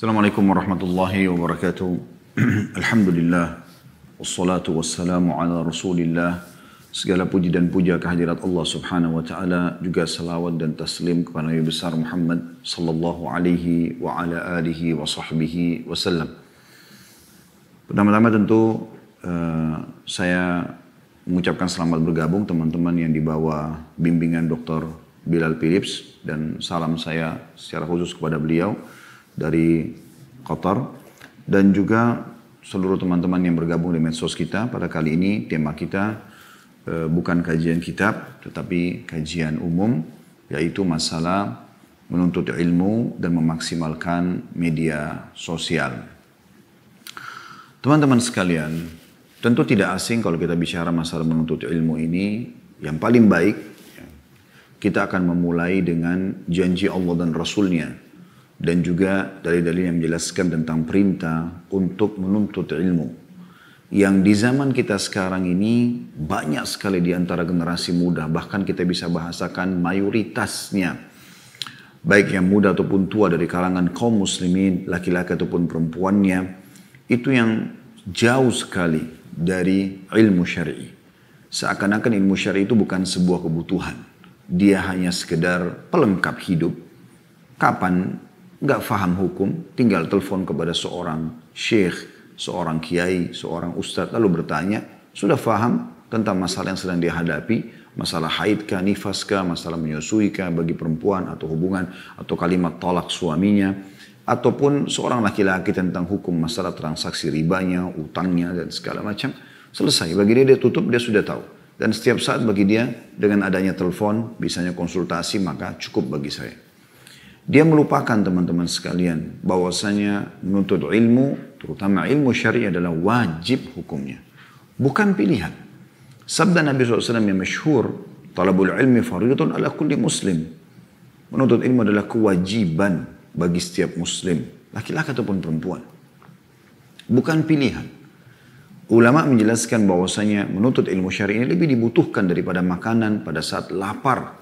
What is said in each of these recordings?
Assalamualaikum warahmatullahi wabarakatuh. Alhamdulillah. Wassalatu wassalamu ala rasulillah. Segala puji dan puja kehadirat Allah subhanahu wa ta'ala. Juga salawat dan taslim kepada Nabi besar Muhammad sallallahu alaihi wa ala alihi wa sahbihi wasallam. Pertama-tama tentu uh, saya mengucapkan selamat bergabung teman-teman yang di bawah bimbingan Dr. Bilal Philips dan salam saya secara khusus kepada beliau dari Qatar dan juga seluruh teman-teman yang bergabung di medsos kita pada kali ini tema kita e, bukan kajian kitab tetapi kajian umum yaitu masalah menuntut ilmu dan memaksimalkan media sosial. Teman-teman sekalian, tentu tidak asing kalau kita bicara masalah menuntut ilmu ini. Yang paling baik kita akan memulai dengan janji Allah dan Rasulnya dan juga dalil-dalil yang menjelaskan tentang perintah untuk menuntut ilmu. Yang di zaman kita sekarang ini banyak sekali di antara generasi muda, bahkan kita bisa bahasakan mayoritasnya. Baik yang muda ataupun tua dari kalangan kaum muslimin, laki-laki ataupun perempuannya, itu yang jauh sekali dari ilmu syar'i. Seakan-akan ilmu syar'i itu bukan sebuah kebutuhan dia hanya sekedar pelengkap hidup. Kapan nggak faham hukum, tinggal telepon kepada seorang syekh, seorang kiai, seorang ustadz, lalu bertanya, sudah faham tentang masalah yang sedang dia hadapi, masalah haid kah, nifas masalah menyusui kah bagi perempuan atau hubungan, atau kalimat tolak suaminya, ataupun seorang laki-laki tentang hukum masalah transaksi ribanya, utangnya, dan segala macam. Selesai, bagi dia dia tutup, dia sudah tahu. Dan setiap saat bagi dia dengan adanya telepon, bisanya konsultasi, maka cukup bagi saya. Dia melupakan teman-teman sekalian bahwasanya menuntut ilmu, terutama ilmu syariah adalah wajib hukumnya. Bukan pilihan. Sabda Nabi SAW yang masyhur, talabul ilmi faridatun ala kulli muslim. Menuntut ilmu adalah kewajiban bagi setiap muslim, laki-laki ataupun perempuan. Bukan pilihan. Ulama menjelaskan bahwasanya menuntut ilmu syari ini lebih dibutuhkan daripada makanan pada saat lapar,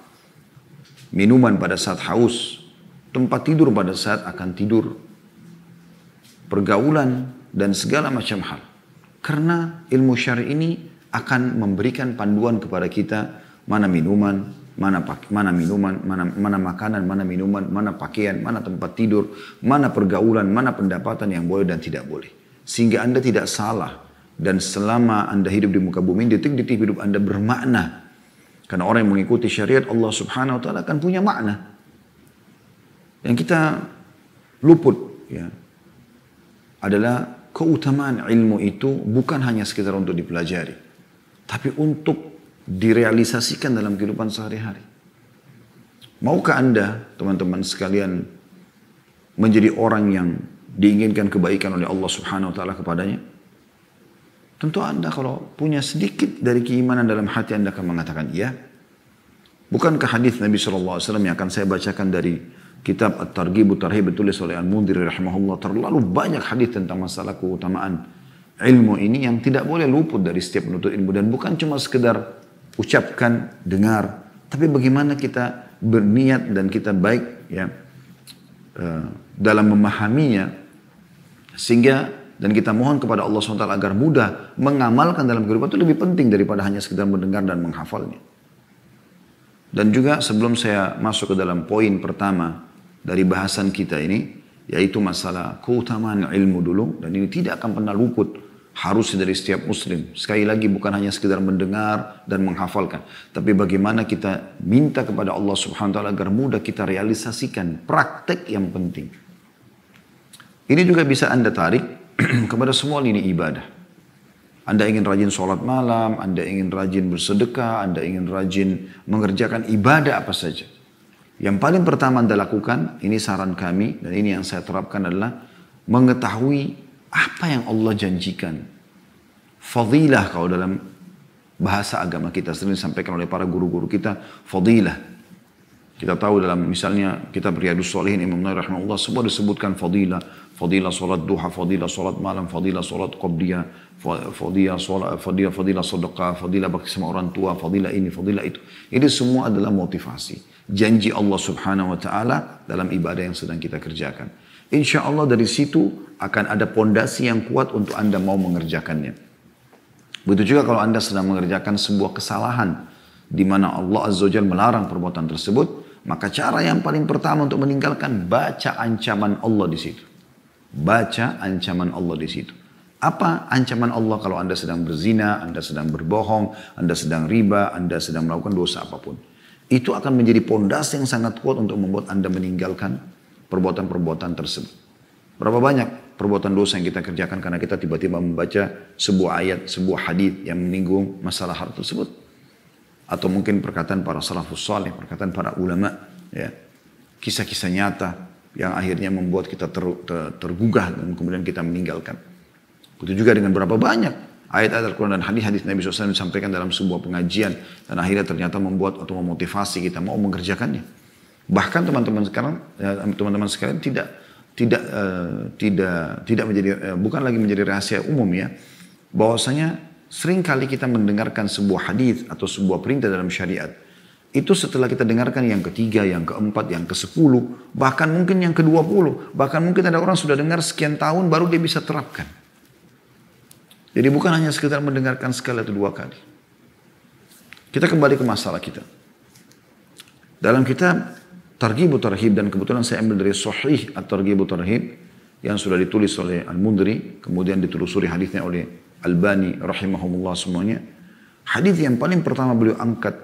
minuman pada saat haus, tempat tidur pada saat akan tidur, pergaulan dan segala macam hal. Karena ilmu syari ini akan memberikan panduan kepada kita mana minuman, mana mana minuman, mana mana makanan, mana minuman, mana pakaian, mana tempat tidur, mana pergaulan, mana pendapatan yang boleh dan tidak boleh. Sehingga Anda tidak salah dan selama Anda hidup di muka bumi, detik-detik hidup Anda bermakna. Karena orang yang mengikuti syariat Allah subhanahu wa ta'ala akan punya makna. Yang kita luput ya, adalah keutamaan ilmu itu bukan hanya sekedar untuk dipelajari. Tapi untuk direalisasikan dalam kehidupan sehari-hari. Maukah Anda, teman-teman sekalian, menjadi orang yang diinginkan kebaikan oleh Allah subhanahu wa ta'ala kepadanya? Tentu Anda kalau punya sedikit dari keimanan dalam hati Anda akan mengatakan iya. Bukankah hadis Nabi SAW yang akan saya bacakan dari kitab At-Targhib Tarhib ditulis oleh Al-Mundhir rahimahullah terlalu banyak hadis tentang masalah keutamaan ilmu ini yang tidak boleh luput dari setiap penuntut ilmu dan bukan cuma sekedar ucapkan, dengar, tapi bagaimana kita berniat dan kita baik ya eh, dalam memahaminya sehingga dan kita mohon kepada Allah SWT agar mudah mengamalkan dalam kehidupan itu lebih penting daripada hanya sekedar mendengar dan menghafalnya. Dan juga sebelum saya masuk ke dalam poin pertama dari bahasan kita ini, yaitu masalah keutamaan ilmu dulu, dan ini tidak akan pernah luput harus dari setiap muslim. Sekali lagi bukan hanya sekedar mendengar dan menghafalkan, tapi bagaimana kita minta kepada Allah Subhanahu wa taala agar mudah kita realisasikan praktek yang penting. Ini juga bisa Anda tarik kepada semua lini ibadah. Anda ingin rajin sholat malam, Anda ingin rajin bersedekah, Anda ingin rajin mengerjakan ibadah apa saja. Yang paling pertama Anda lakukan, ini saran kami, dan ini yang saya terapkan adalah mengetahui apa yang Allah janjikan. Fadilah kalau dalam bahasa agama kita sering disampaikan oleh para guru-guru kita, fadilah. Kita tahu dalam misalnya kita Riyadus Salihin Imam Nawawi rahimahullah semua disebutkan fadilah, fadilah salat duha, fadilah salat malam, fadilah salat qabliyah, fadilah salat fadilah fadilah sedekah, fadilah bakti sama orang tua, fadilah ini, fadilah itu. Ini semua adalah motivasi. Janji Allah subhanahu wa ta'ala dalam ibadah yang sedang kita kerjakan. Insya Allah dari situ akan ada pondasi yang kuat untuk Anda mau mengerjakannya. Begitu juga kalau Anda sedang mengerjakan sebuah kesalahan di mana Allah Azza wa melarang perbuatan tersebut, maka cara yang paling pertama untuk meninggalkan baca ancaman Allah di situ. Baca ancaman Allah di situ. Apa ancaman Allah kalau Anda sedang berzina, Anda sedang berbohong, Anda sedang riba, Anda sedang melakukan dosa apa pun. Itu akan menjadi pondasi yang sangat kuat untuk membuat Anda meninggalkan perbuatan-perbuatan tersebut. Berapa banyak perbuatan dosa yang kita kerjakan karena kita tiba-tiba membaca sebuah ayat, sebuah hadis yang menyinggung masalah hal tersebut. Atau mungkin perkataan para salafus salih, perkataan para ulama, ya. Kisah-kisah nyata yang akhirnya membuat kita ter, ter, tergugah dan kemudian kita meninggalkan. Begitu juga dengan berapa banyak ayat-ayat Al-Quran dan hadis-hadis Nabi SAW disampaikan dalam sebuah pengajian dan akhirnya ternyata membuat atau memotivasi kita mau mengerjakannya. Bahkan teman-teman sekarang, ya, teman-teman sekalian tidak tidak uh, tidak tidak menjadi uh, bukan lagi menjadi rahasia umum ya, bahwasanya sering kali kita mendengarkan sebuah hadis atau sebuah perintah dalam syariat. Itu setelah kita dengarkan yang ketiga, yang keempat, yang ke sepuluh, bahkan mungkin yang ke dua puluh, bahkan mungkin ada orang sudah dengar sekian tahun baru dia bisa terapkan. Jadi bukan hanya sekedar mendengarkan sekali atau dua kali. Kita kembali ke masalah kita. Dalam kitab Targhibu Tarhib dan kebetulan saya ambil dari Sahih At-Targhibu Tarhib yang sudah ditulis oleh Al-Mundri, kemudian ditelusuri hadisnya oleh Albani rahimahumullah semuanya. Hadis yang paling pertama beliau angkat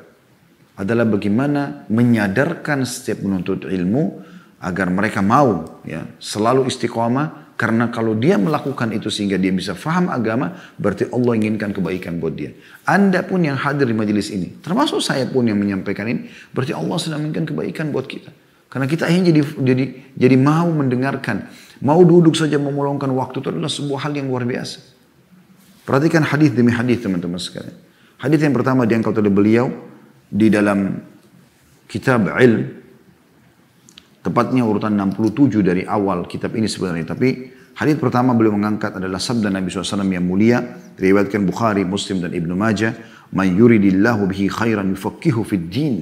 adalah bagaimana menyadarkan setiap menuntut ilmu agar mereka mau ya selalu istiqomah karena kalau dia melakukan itu sehingga dia bisa faham agama, berarti Allah inginkan kebaikan buat dia. Anda pun yang hadir di majelis ini, termasuk saya pun yang menyampaikan ini, berarti Allah sedang menginginkan kebaikan buat kita. Karena kita ingin jadi jadi jadi mau mendengarkan, mau duduk saja memeluangkan waktu itu adalah sebuah hal yang luar biasa. Perhatikan hadis demi hadis teman-teman sekalian. Hadis yang pertama diangkat oleh beliau di dalam kitab ilm Tepatnya urutan 67 dari awal kitab ini sebenarnya. Tapi hadis pertama beliau mengangkat adalah sabda Nabi SAW yang mulia. Diriwayatkan Bukhari, Muslim dan Ibnu Majah. Man yuridillahu bihi khairan yufakihu fid din.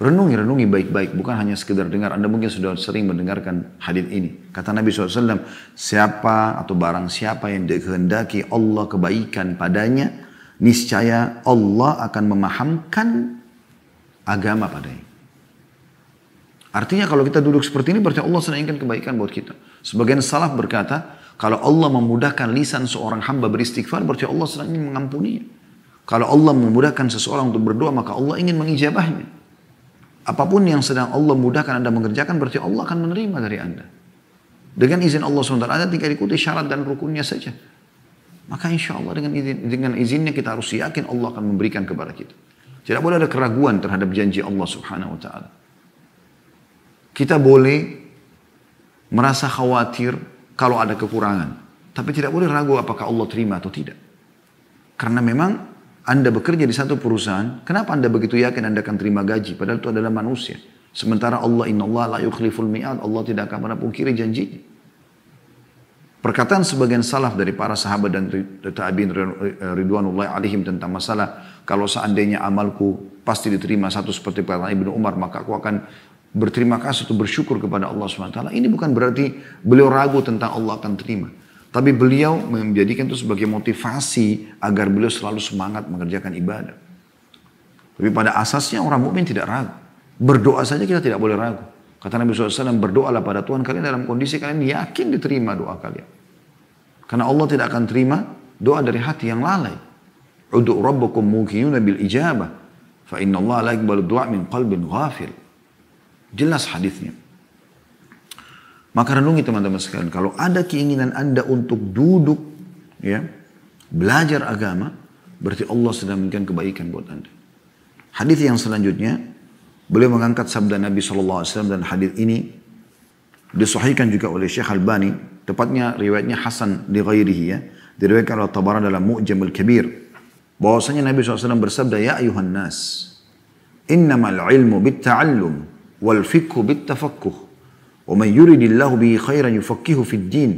Renungi, renungi baik-baik. Bukan hanya sekedar dengar. Anda mungkin sudah sering mendengarkan hadis ini. Kata Nabi SAW, siapa atau barang siapa yang dikehendaki Allah kebaikan padanya, niscaya Allah akan memahamkan agama padanya. Artinya kalau kita duduk seperti ini berarti Allah sedang ingin kebaikan buat kita. Sebagian salaf berkata, kalau Allah memudahkan lisan seorang hamba beristighfar berarti Allah sedang ingin mengampuninya. Kalau Allah memudahkan seseorang untuk berdoa maka Allah ingin mengijabahnya. Apa pun yang sedang Allah mudahkan Anda mengerjakan berarti Allah akan menerima dari Anda. Dengan izin Allah SWT Anda tinggal ikuti syarat dan rukunnya saja. Maka insya Allah dengan, izin, dengan izinnya kita harus yakin Allah akan memberikan kepada kita. Tidak boleh ada keraguan terhadap janji Allah Subhanahu Wa Taala. Kita boleh merasa khawatir kalau ada kekurangan. Tapi tidak boleh ragu apakah Allah terima atau tidak. Karena memang Anda bekerja di satu perusahaan, kenapa Anda begitu yakin Anda akan terima gaji? Padahal itu adalah manusia. Sementara Allah inna Allah la yukhliful mi'ad. Allah tidak akan pernah pungkiri janjinya. Perkataan sebagian salaf dari para sahabat dan tabi'in ridwanullah alaihim tentang masalah kalau seandainya amalku pasti diterima satu seperti kata Ibnu Umar maka aku akan berterima kasih atau bersyukur kepada Allah SWT. Ini bukan berarti beliau ragu tentang Allah akan terima. Tapi beliau menjadikan itu sebagai motivasi agar beliau selalu semangat mengerjakan ibadah. Tapi pada asasnya orang mukmin tidak ragu. Berdoa saja kita tidak boleh ragu. Kata Nabi SAW, berdoalah pada Tuhan kalian dalam kondisi kalian yakin diterima doa kalian. Karena Allah tidak akan terima doa dari hati yang lalai. Udu rabbakum mukinuna bil ijabah. Fa inna Allah la yakbalu doa min qalbin ghafil. Jelas hadisnya. Maka renungi teman-teman sekalian, kalau ada keinginan Anda untuk duduk ya, belajar agama, berarti Allah sedang memberikan kebaikan buat Anda. Hadis yang selanjutnya, beliau mengangkat sabda Nabi SAW dan hadis ini disahihkan juga oleh Syekh Albani, tepatnya riwayatnya Hasan di ghairihi ya, diriwayatkan oleh Tabaran dalam Mu'jamul Kabir, bahwasanya Nabi SAW bersabda, Ya ayuhan nas, innamal ilmu bit ta'allum, wal fikhu bit tafakkuh wa man yuridillahu bihi khairan yufaqihu fid din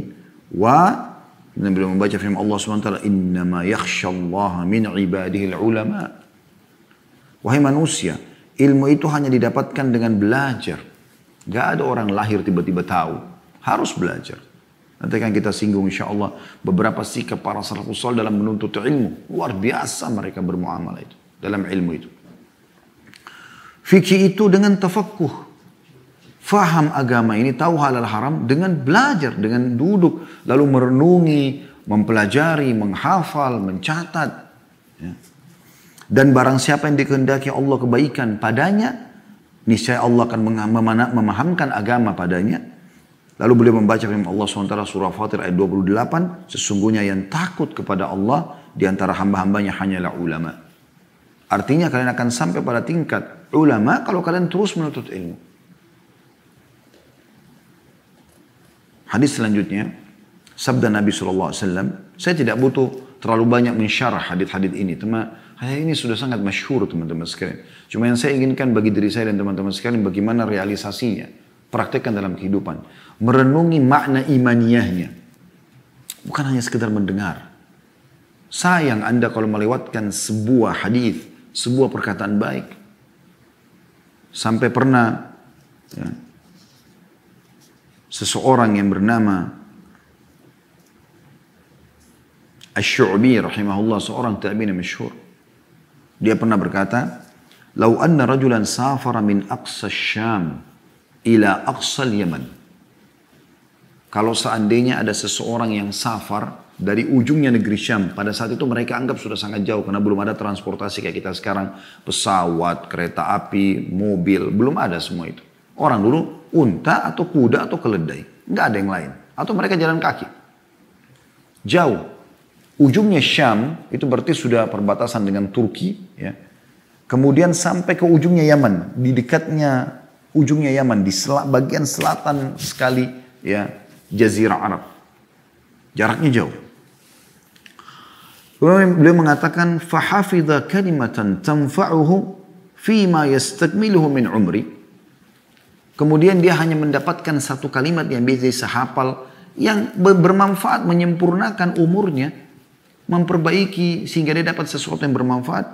wa beliau membaca firman Allah SWT innama yakhshallaha min ibadihi ulama wahai manusia Ilmu itu hanya didapatkan dengan belajar. Gak ada orang lahir tiba-tiba tahu. Harus belajar. Nanti akan kita singgung insya Allah beberapa sikap para salafus dalam menuntut ilmu. Luar biasa mereka bermuamalah itu. Dalam ilmu itu. Fikih itu dengan tafakkuh. Faham agama ini, tahu halal haram dengan belajar, dengan duduk. Lalu merenungi, mempelajari, menghafal, mencatat. Ya. Dan barang siapa yang dikehendaki Allah kebaikan padanya, niscaya Allah akan memahamkan agama padanya. Lalu beliau membaca firman Allah SWT surah Fatir ayat 28, sesungguhnya yang takut kepada Allah di antara hamba-hambanya hanyalah ulama. Artinya kalian akan sampai pada tingkat ulama kalau kalian terus menuntut ilmu. Hadis selanjutnya, sabda Nabi SAW, saya tidak butuh terlalu banyak mensyarah hadis-hadis ini. Cuma Hadis ini sudah sangat masyhur teman-teman sekalian. Cuma yang saya inginkan bagi diri saya dan teman-teman sekalian bagaimana realisasinya. Praktekkan dalam kehidupan. Merenungi makna imaniyahnya. Bukan hanya sekedar mendengar. Sayang Anda kalau melewatkan sebuah hadis, sebuah perkataan baik. Sampai pernah ya, seseorang yang bernama Ash-Shu'bi rahimahullah seorang tabi'in masyhur dia pernah berkata, "Lau anna rajulan safara min aqsa Syam ila aqsa Yaman." Kalau seandainya ada seseorang yang safar dari ujungnya negeri Syam, pada saat itu mereka anggap sudah sangat jauh karena belum ada transportasi kayak kita sekarang, pesawat, kereta api, mobil, belum ada semua itu. Orang dulu unta atau kuda atau keledai, nggak ada yang lain. Atau mereka jalan kaki. Jauh, Ujungnya Syam itu berarti sudah perbatasan dengan Turki, ya. Kemudian sampai ke ujungnya Yaman, di dekatnya ujungnya Yaman, di sel bagian selatan sekali ya Jazirah Arab. Jaraknya jauh. Beliau mengatakan fahafidha kalimatan tanfa'uhu fima yastakmiluhu min umri. Kemudian dia hanya mendapatkan satu kalimat yang bisa sehafal yang bermanfaat menyempurnakan umurnya memperbaiki sehingga dia dapat sesuatu yang bermanfaat.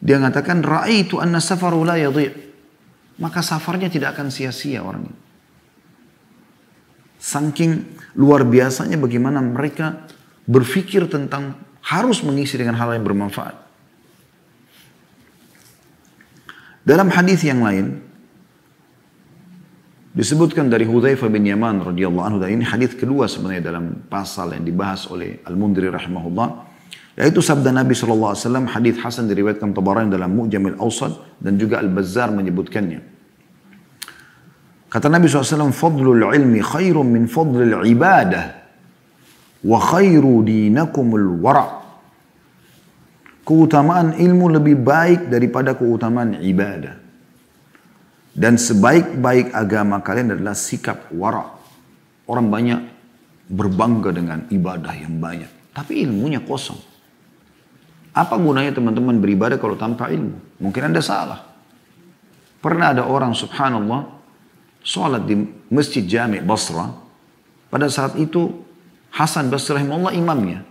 Dia mengatakan itu anna safaru la yadhi'. Maka safarnya tidak akan sia-sia orang ini. Saking luar biasanya bagaimana mereka berpikir tentang harus mengisi dengan hal yang bermanfaat. Dalam hadis yang lain, Disebutkan dari Hudzaifah bin Yaman radhiyallahu anhu ini hadis kedua sebenarnya dalam pasal yang dibahas oleh Al-Mundri rahimahullah yaitu sabda Nabi sallallahu alaihi wasallam hadis hasan diriwayatkan Tabarani dalam Mu'jamil Awsat dan juga Al-Bazzar menyebutkannya. Kata Nabi SAW, Fadlul ilmi khairun min fadlil ibadah. Wa khairu dinakumul wara' Keutamaan ilmu lebih baik daripada keutamaan ibadah. Dan sebaik-baik agama kalian adalah sikap wara. Orang banyak berbangga dengan ibadah yang banyak. Tapi ilmunya kosong. Apa gunanya teman-teman beribadah kalau tanpa ilmu? Mungkin Anda salah. Pernah ada orang subhanallah sholat di masjid jami Basra. Pada saat itu Hasan Basri rahimahullah imamnya.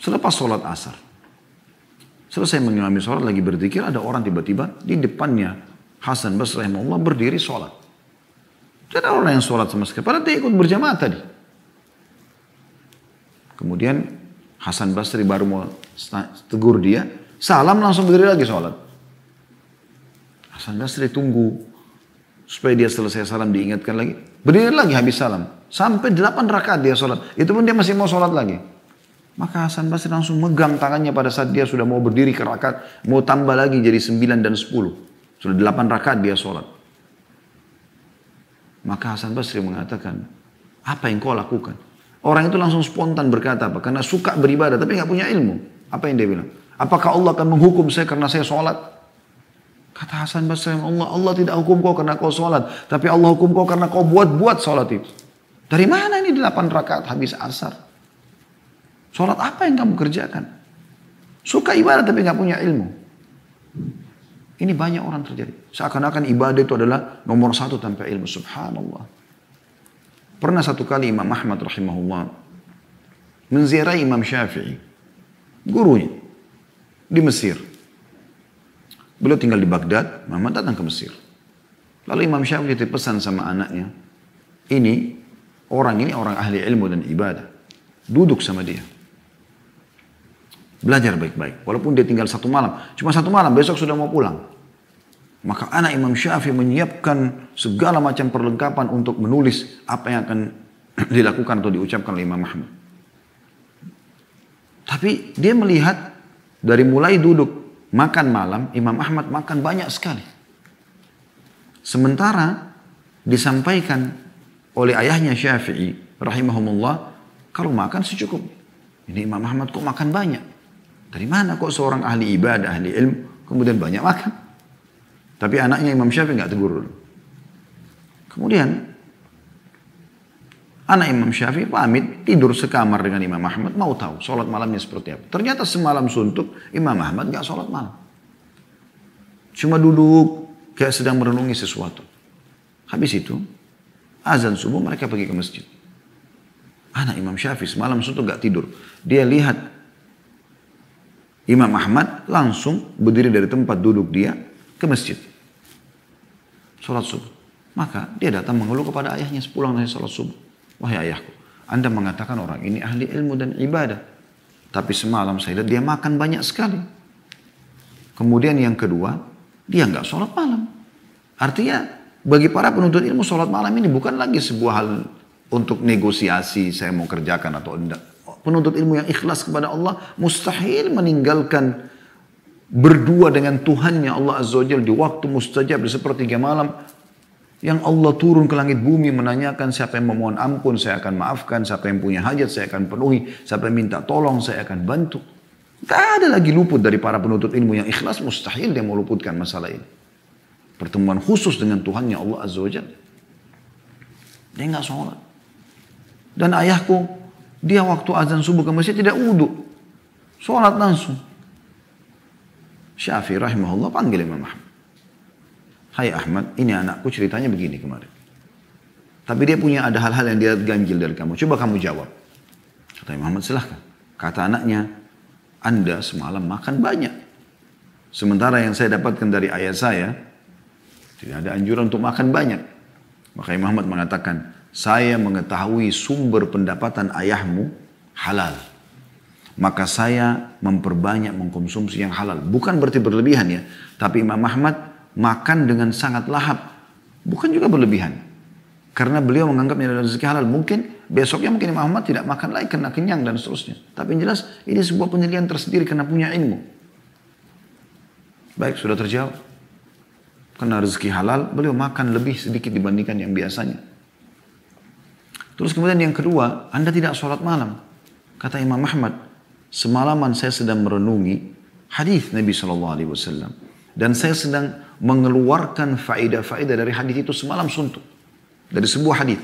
Selepas sholat asar. Selesai mengimami sholat lagi berzikir ada orang tiba-tiba di depannya Hasan Basri rahimahullah berdiri sholat. Tidak ada orang yang sholat sama sekali. Padahal dia ikut berjamaah tadi. Kemudian Hasan Basri baru mau tegur dia. Salam langsung berdiri lagi sholat. Hasan Basri tunggu. Supaya dia selesai salam diingatkan lagi. Berdiri lagi habis salam. Sampai delapan rakaat dia sholat. Itu pun dia masih mau sholat lagi. Maka Hasan Basri langsung megang tangannya pada saat dia sudah mau berdiri ke rakaat. Mau tambah lagi jadi sembilan dan sepuluh. Sudah delapan rakaat dia sholat. Maka Hasan Basri mengatakan, apa yang kau lakukan? Orang itu langsung spontan berkata apa? Karena suka beribadah tapi nggak punya ilmu. Apa yang dia bilang? Apakah Allah akan menghukum saya karena saya sholat? Kata Hasan Basri, Allah, Allah tidak hukum kau karena kau sholat. Tapi Allah hukum kau karena kau buat-buat sholat itu. Dari mana ini delapan rakaat habis asar? Sholat apa yang kamu kerjakan? Suka ibadah tapi nggak punya ilmu. Ini banyak orang terjadi. Seakan-akan ibadah itu adalah nomor satu tanpa ilmu. Subhanallah. Pernah satu kali Imam Ahmad rahimahullah menziarahi Imam Syafi'i. Gurunya. Di Mesir. Beliau tinggal di Baghdad, Muhammad datang ke Mesir. Lalu Imam Syafi'i pesan sama anaknya, ini orang ini orang ahli ilmu dan ibadah. Duduk sama dia. Belajar baik-baik. Walaupun dia tinggal satu malam. Cuma satu malam, besok sudah mau pulang. Maka anak Imam Syafi'i menyiapkan segala macam perlengkapan untuk menulis apa yang akan dilakukan atau diucapkan oleh Imam Ahmad. Tapi dia melihat dari mulai duduk makan malam, Imam Ahmad makan banyak sekali. Sementara disampaikan oleh ayahnya Syafi'i rahimahumullah, kalau makan secukup. Ini Imam Ahmad kok makan banyak. Dari mana kok seorang ahli ibadah, ahli ilmu, kemudian banyak makan? Tapi anaknya Imam Syafi'i nggak tegur. Kemudian anak Imam Syafi'i pamit tidur sekamar dengan Imam Ahmad mau tahu sholat malamnya seperti apa. Ternyata semalam suntuk Imam Ahmad nggak sholat malam. Cuma duduk kayak sedang merenungi sesuatu. Habis itu azan subuh mereka pergi ke masjid. Anak Imam Syafi'i semalam suntuk nggak tidur. Dia lihat Imam Ahmad langsung berdiri dari tempat duduk dia ke masjid. Sholat subuh. Maka dia datang mengeluh kepada ayahnya sepulang dari sholat subuh. Wahai ayahku, anda mengatakan orang ini ahli ilmu dan ibadah. Tapi semalam saya lihat dia makan banyak sekali. Kemudian yang kedua, dia nggak sholat malam. Artinya bagi para penuntut ilmu sholat malam ini bukan lagi sebuah hal untuk negosiasi saya mau kerjakan atau enggak. Penuntut ilmu yang ikhlas kepada Allah mustahil meninggalkan berdua dengan Tuhannya Allah Azza wa di waktu mustajab di sepertiga malam. Yang Allah turun ke langit bumi menanyakan siapa yang memohon ampun saya akan maafkan. Siapa yang punya hajat saya akan penuhi. Siapa yang minta tolong saya akan bantu. Tak ada lagi luput dari para penuntut ilmu yang ikhlas mustahil dia mau luputkan masalah ini pertemuan khusus dengan Tuhannya Allah Azza wa dia nggak sholat dan ayahku dia waktu azan subuh ke masjid tidak wudhu. Sholat langsung. Syafi'i rahimahullah panggil Imam Ahmad. Hai Ahmad, ini anakku ceritanya begini kemarin. Tapi dia punya ada hal-hal yang dia ganjil dari kamu. Coba kamu jawab. Kata Imam Ahmad silahkan. Kata anaknya, Anda semalam makan banyak. Sementara yang saya dapatkan dari ayah saya, tidak ada anjuran untuk makan banyak. Maka Imam Ahmad mengatakan, saya mengetahui sumber pendapatan ayahmu halal. Maka saya memperbanyak mengkonsumsi yang halal. Bukan berarti berlebihan ya. Tapi Imam Ahmad makan dengan sangat lahap. Bukan juga berlebihan. Karena beliau menganggapnya adalah rezeki halal. Mungkin besoknya mungkin Imam Ahmad tidak makan lagi karena kenyang dan seterusnya. Tapi yang jelas ini sebuah penilaian tersendiri karena punya ilmu. Baik, sudah terjawab. Karena rezeki halal, beliau makan lebih sedikit dibandingkan yang biasanya. Terus kemudian yang kedua, Anda tidak sholat malam. Kata Imam Ahmad, semalaman saya sedang merenungi hadis Nabi Shallallahu Alaihi Wasallam dan saya sedang mengeluarkan faedah-faedah dari hadis itu semalam suntuk dari sebuah hadis.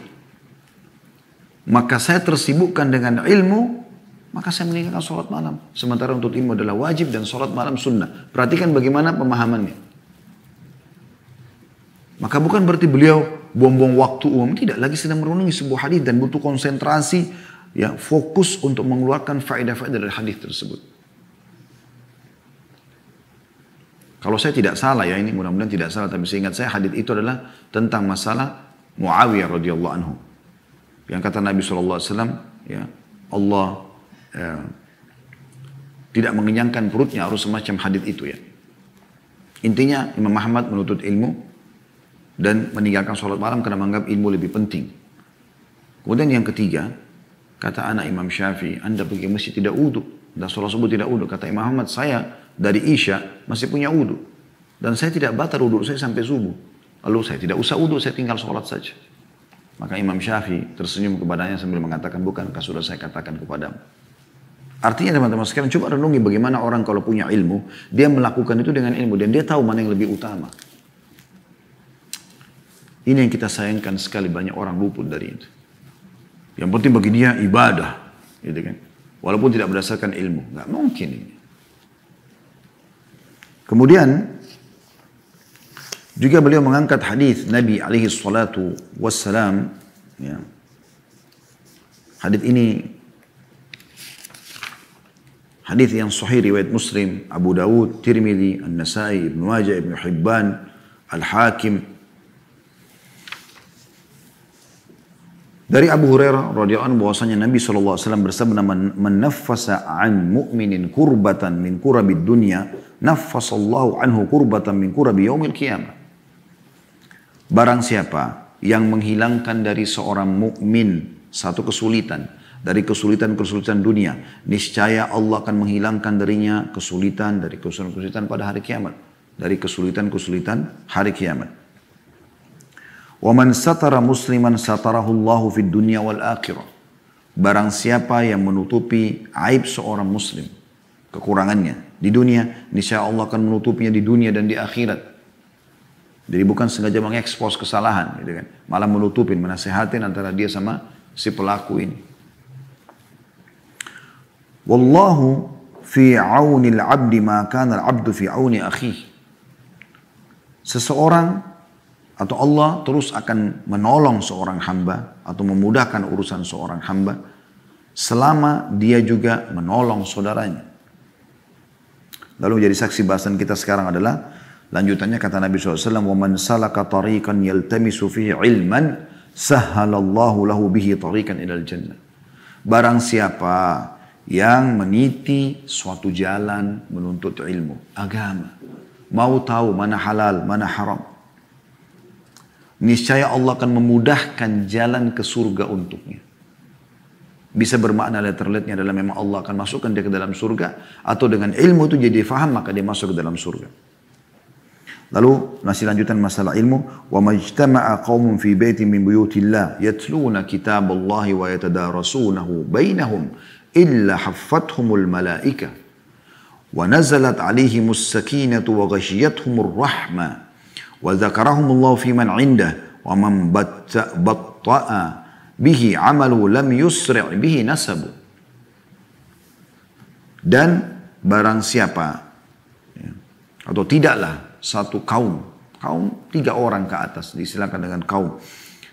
Maka saya tersibukkan dengan ilmu, maka saya meninggalkan sholat malam. Sementara untuk ilmu adalah wajib dan sholat malam sunnah. Perhatikan bagaimana pemahamannya. Maka bukan berarti beliau buang-buang waktu umum, tidak lagi sedang merenungi sebuah hadis dan butuh konsentrasi, ya fokus untuk mengeluarkan faedah-faedah dari hadis tersebut. Kalau saya tidak salah ya ini mudah-mudahan tidak salah tapi seingat saya hadis itu adalah tentang masalah Muawiyah radhiyallahu anhu. Yang kata Nabi SAW, ya Allah ya, tidak mengenyangkan perutnya harus semacam hadis itu ya. Intinya Imam Muhammad menuntut ilmu dan meninggalkan sholat malam karena menganggap ilmu lebih penting. Kemudian yang ketiga, kata anak Imam Syafi'i, Anda pergi masjid tidak wudhu. Dan sholat subuh tidak wudhu. Kata Imam Muhammad, saya dari Isya masih punya wudhu. Dan saya tidak batal wudhu saya sampai subuh. Lalu saya tidak usah wudhu, saya tinggal sholat saja. Maka Imam Syafi'i tersenyum kepadanya sambil mengatakan, bukankah sudah saya katakan kepadamu. Artinya teman-teman sekalian coba renungi bagaimana orang kalau punya ilmu, dia melakukan itu dengan ilmu dan dia tahu mana yang lebih utama. Ini yang kita sayangkan sekali banyak orang luput dari itu. Yang penting bagi dia ibadah, gitu kan. Walaupun tidak berdasarkan ilmu, nggak mungkin ini. Kemudian juga beliau mengangkat hadis Nabi alaihi salatu wassalam ya. Hadis ini Hadis yang sahih riwayat Muslim, Abu Dawud, Tirmidzi, An-Nasai, Ibnu Majah, Ibnu Hibban, Al-Hakim. Dari Abu Hurairah radhiyallahu anhu bahwasanya Nabi SAW bersabda man, man naffasa an mu'minin kurbatan min kurabid dunya naffasallahu anhu kurbatan min kurabi yaumil qiyamah. Barang siapa yang menghilangkan dari seorang mukmin satu kesulitan dari kesulitan-kesulitan dunia, niscaya Allah akan menghilangkan darinya kesulitan dari kesulitan-kesulitan pada hari kiamat, dari kesulitan-kesulitan hari kiamat. Satara musliman satarahu Allahu fid dunya wal akhirah. Barang siapa yang menutupi aib seorang muslim, kekurangannya di dunia, niscaya Allah akan menutupinya di dunia dan di akhirat. Jadi bukan sengaja mengekspos kesalahan, gitu kan. Malah menutupin, menasehatin antara dia sama si pelaku ini. Wallahu fi aunil abdi ma kana al-abdu fi auni akhih. Seseorang atau Allah terus akan menolong seorang hamba atau memudahkan urusan seorang hamba selama dia juga menolong saudaranya. Lalu jadi saksi bahasan kita sekarang adalah lanjutannya kata Nabi SAW, وَمَنْ سَلَكَ طَرِيقًا يَلْتَمِسُ فِيهِ عِلْمًا سَهَّلَ اللَّهُ لَهُ بِهِ طَرِيقًا إِلَى الْجَنَّةِ Barang siapa yang meniti suatu jalan menuntut ilmu, agama, mau tahu mana halal, mana haram, niscaya Allah akan memudahkan jalan ke surga untuknya. Bisa bermakna letterletnya adalah memang Allah akan masukkan dia ke dalam surga atau dengan ilmu itu jadi faham maka dia masuk ke dalam surga. Lalu masih lanjutan masalah ilmu wa majtama'a qaumun fi baitin min buyutillah yatluna kitaballahi wa yatadarasunahu bainahum illa haffathumul malaika alaihimus sakinatu wa ghashiyatuhumur rahmah dan barang siapa ya, atau tidaklah satu kaum kaum tiga orang ke atas disilakan dengan kaum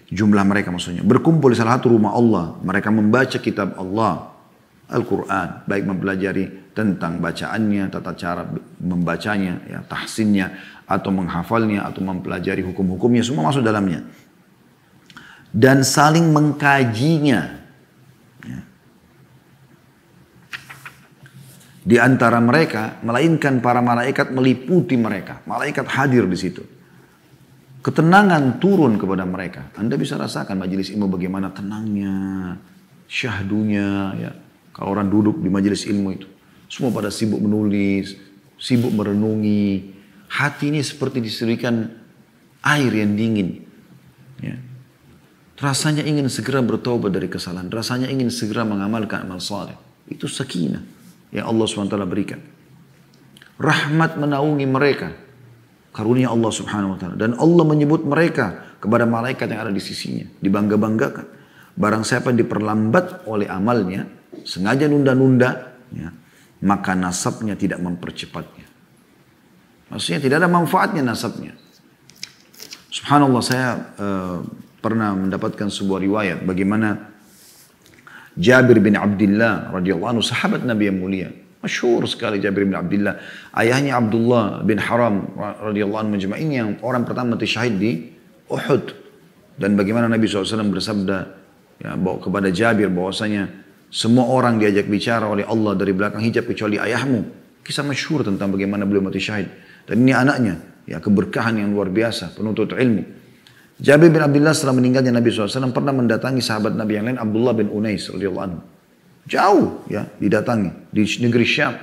jumlah mereka maksudnya berkumpul di salah satu rumah Allah mereka membaca kitab Allah Al-Quran baik mempelajari tentang bacaannya tata cara membacanya ya tahsinnya atau menghafalnya atau mempelajari hukum-hukumnya semua masuk dalamnya. Dan saling mengkajinya. Ya. di antara mereka melainkan para malaikat meliputi mereka. Malaikat hadir di situ. Ketenangan turun kepada mereka. Anda bisa rasakan majelis ilmu bagaimana tenangnya syahdunya ya. Kalau orang duduk di majelis ilmu itu semua pada sibuk menulis sibuk merenungi Hati ini seperti diserikan air yang dingin. Ya. Rasanya ingin segera bertobat dari kesalahan. Rasanya ingin segera mengamalkan amal saleh. Itu sakinah yang Allah SWT berikan. Rahmat menaungi mereka. Karunia Allah Subhanahu wa taala dan Allah menyebut mereka kepada malaikat yang ada di sisinya, dibangga-banggakan. Barang siapa yang diperlambat oleh amalnya, sengaja nunda-nunda, ya, maka nasabnya tidak mempercepatnya. Maksudnya tidak ada manfaatnya nasabnya. Subhanallah saya uh, pernah mendapatkan sebuah riwayat bagaimana Jabir bin Abdullah radhiyallahu anhu sahabat Nabi yang mulia. Masyhur sekali Jabir bin Abdullah. Ayahnya Abdullah bin Haram radhiyallahu anhu majma'in yang orang pertama mati syahid di Uhud. Dan bagaimana Nabi SAW bersabda ya, kepada Jabir bahwasanya semua orang diajak bicara oleh Allah dari belakang hijab kecuali ayahmu. Kisah masyhur tentang bagaimana beliau mati syahid. Dan ini anaknya, ya keberkahan yang luar biasa, penuntut ilmu. Jabir bin Abdullah setelah meninggalnya Nabi SAW pernah mendatangi sahabat Nabi yang lain Abdullah bin Unais radhiyallahu. Jauh ya didatangi di negeri Syam.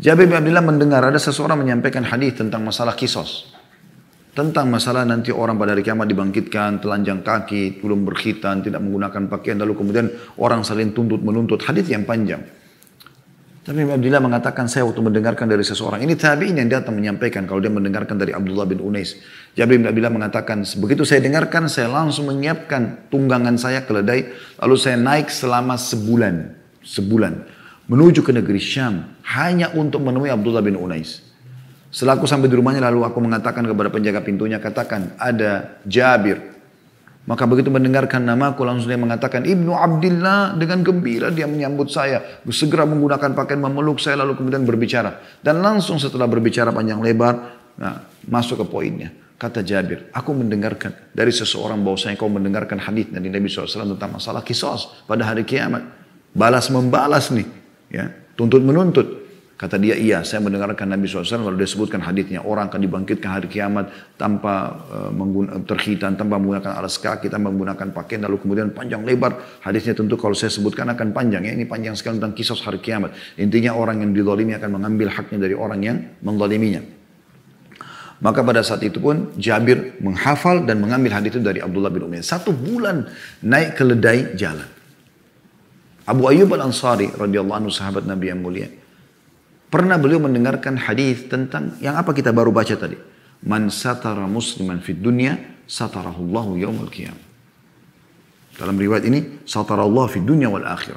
Jabir bin Abdullah mendengar ada seseorang menyampaikan hadis tentang masalah kisos. Tentang masalah nanti orang pada hari kiamat dibangkitkan, telanjang kaki, belum berkhitan, tidak menggunakan pakaian, lalu kemudian orang saling tuntut menuntut. Hadis yang panjang. Tapi Abdullah mengatakan saya waktu mendengarkan dari seseorang. Ini tabi'in yang datang menyampaikan kalau dia mendengarkan dari Abdullah bin Unais. Jabir bin Abdullah mengatakan, begitu saya dengarkan saya langsung menyiapkan tunggangan saya keledai. Lalu saya naik selama sebulan. Sebulan. Menuju ke negeri Syam. Hanya untuk menemui Abdullah bin Unais. Setelah aku sampai di rumahnya lalu aku mengatakan kepada penjaga pintunya, katakan ada Jabir Maka begitu mendengarkan namaku langsung dia mengatakan Ibnu Abdillah dengan gembira dia menyambut saya. Segera menggunakan pakaian memeluk saya lalu kemudian berbicara. Dan langsung setelah berbicara panjang lebar nah, masuk ke poinnya. Kata Jabir, aku mendengarkan dari seseorang bahwasanya kau mendengarkan hadis dari Nabi SAW tentang masalah kisos pada hari kiamat. Balas membalas nih. ya Tuntut menuntut. Kata dia, iya saya mendengarkan Nabi SAW lalu dia sebutkan hadisnya orang akan dibangkitkan hari kiamat tanpa uh, terhitan, tanpa menggunakan alas kaki, tanpa menggunakan pakaian, lalu kemudian panjang lebar. Hadisnya tentu kalau saya sebutkan akan panjang ya, ini panjang sekali tentang kisah hari kiamat. Intinya orang yang didolimi akan mengambil haknya dari orang yang mendoliminya. Maka pada saat itu pun Jabir menghafal dan mengambil hadis itu dari Abdullah bin Umayyah. Satu bulan naik keledai jalan. Abu Ayyub al-Ansari radhiyallahu anhu sahabat Nabi yang mulia Pernah beliau mendengarkan hadis tentang yang apa kita baru baca tadi. Man satara musliman fid dunya satarahullahu yaumal qiyam. Dalam riwayat ini satarallahu fid dunya wal akhir.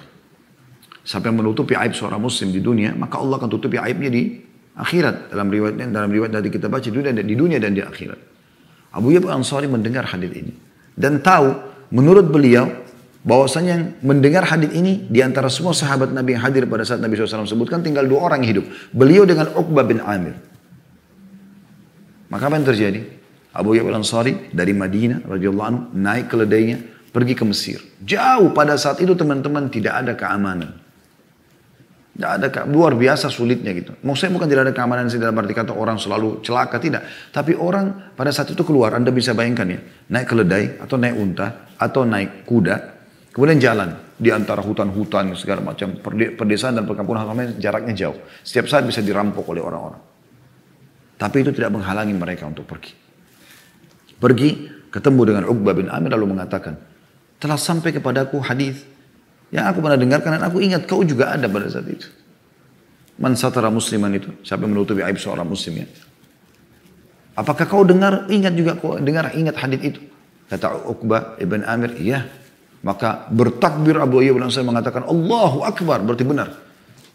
Siapa yang menutupi aib seorang muslim di dunia, maka Allah akan tutupi aibnya di akhirat. Dalam riwayat dalam riwayat tadi kita baca di dunia, di dunia dan di akhirat. Abu Yab Ansari mendengar hadis ini dan tahu menurut beliau bahwasanya yang mendengar hadis ini di antara semua sahabat Nabi yang hadir pada saat Nabi SAW sebutkan tinggal dua orang yang hidup. Beliau dengan Uqbah bin Amir. Maka apa yang terjadi? Abu Ya'ub al-Ansari dari Madinah radhiyallahu anhu naik keledainya pergi ke Mesir. Jauh pada saat itu teman-teman tidak ada keamanan. Tidak ada luar biasa sulitnya gitu. Maksudnya bukan tidak ada keamanan sih dalam arti kata orang selalu celaka tidak. Tapi orang pada saat itu keluar, Anda bisa bayangkan ya, naik keledai atau naik unta atau naik kuda Kemudian jalan di antara hutan-hutan segala macam perdesaan dan perkampungan jaraknya jauh. Setiap saat bisa dirampok oleh orang-orang. Tapi itu tidak menghalangi mereka untuk pergi. Pergi ketemu dengan Uqbah bin Amir lalu mengatakan, telah sampai kepadaku hadis yang aku pernah dengarkan dan aku ingat kau juga ada pada saat itu. Man satara musliman itu, siapa yang menutupi aib seorang muslim ya. Apakah kau dengar, ingat juga kau dengar, ingat hadis itu? Kata Uqbah ibn Amir, iya. Maka bertakbir Abu Ayyub al mengatakan Allahu Akbar berarti benar.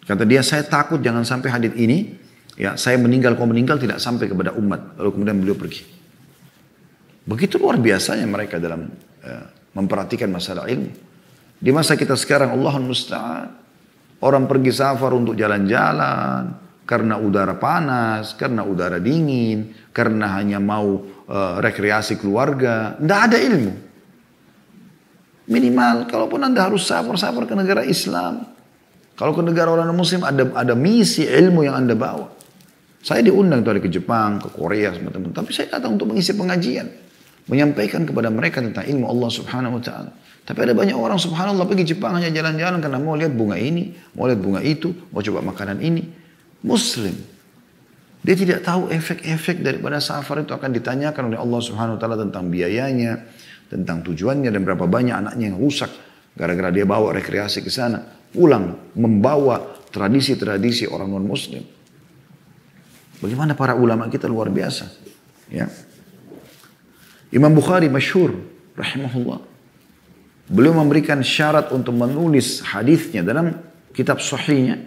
Kata dia saya takut jangan sampai hadis ini ya saya meninggal kau meninggal tidak sampai kepada umat. Lalu kemudian beliau pergi. Begitu luar biasanya mereka dalam uh, memperhatikan masalah ilmu. Di masa kita sekarang Allah musta'an orang pergi safar untuk jalan-jalan karena udara panas, karena udara dingin, karena hanya mau uh, rekreasi keluarga, tidak ada ilmu. Minimal, kalaupun Anda harus sabar-sabar ke negara Islam. Kalau ke negara orang muslim ada ada misi ilmu yang Anda bawa. Saya diundang tadi ke Jepang, ke Korea, sama teman Tapi saya datang untuk mengisi pengajian. Menyampaikan kepada mereka tentang ilmu Allah subhanahu wa ta'ala. Tapi ada banyak orang subhanallah pergi Jepang hanya jalan-jalan karena mau lihat bunga ini, mau lihat bunga itu, mau coba makanan ini. Muslim. Dia tidak tahu efek-efek daripada safar itu akan ditanyakan oleh Allah subhanahu wa ta'ala tentang biayanya, tentang tujuannya dan berapa banyak anaknya yang rusak gara-gara dia bawa rekreasi ke sana, pulang membawa tradisi-tradisi orang non muslim. Bagaimana para ulama kita luar biasa, ya. Imam Bukhari masyhur rahimahullah. Beliau memberikan syarat untuk menulis hadisnya dalam kitab sahihnya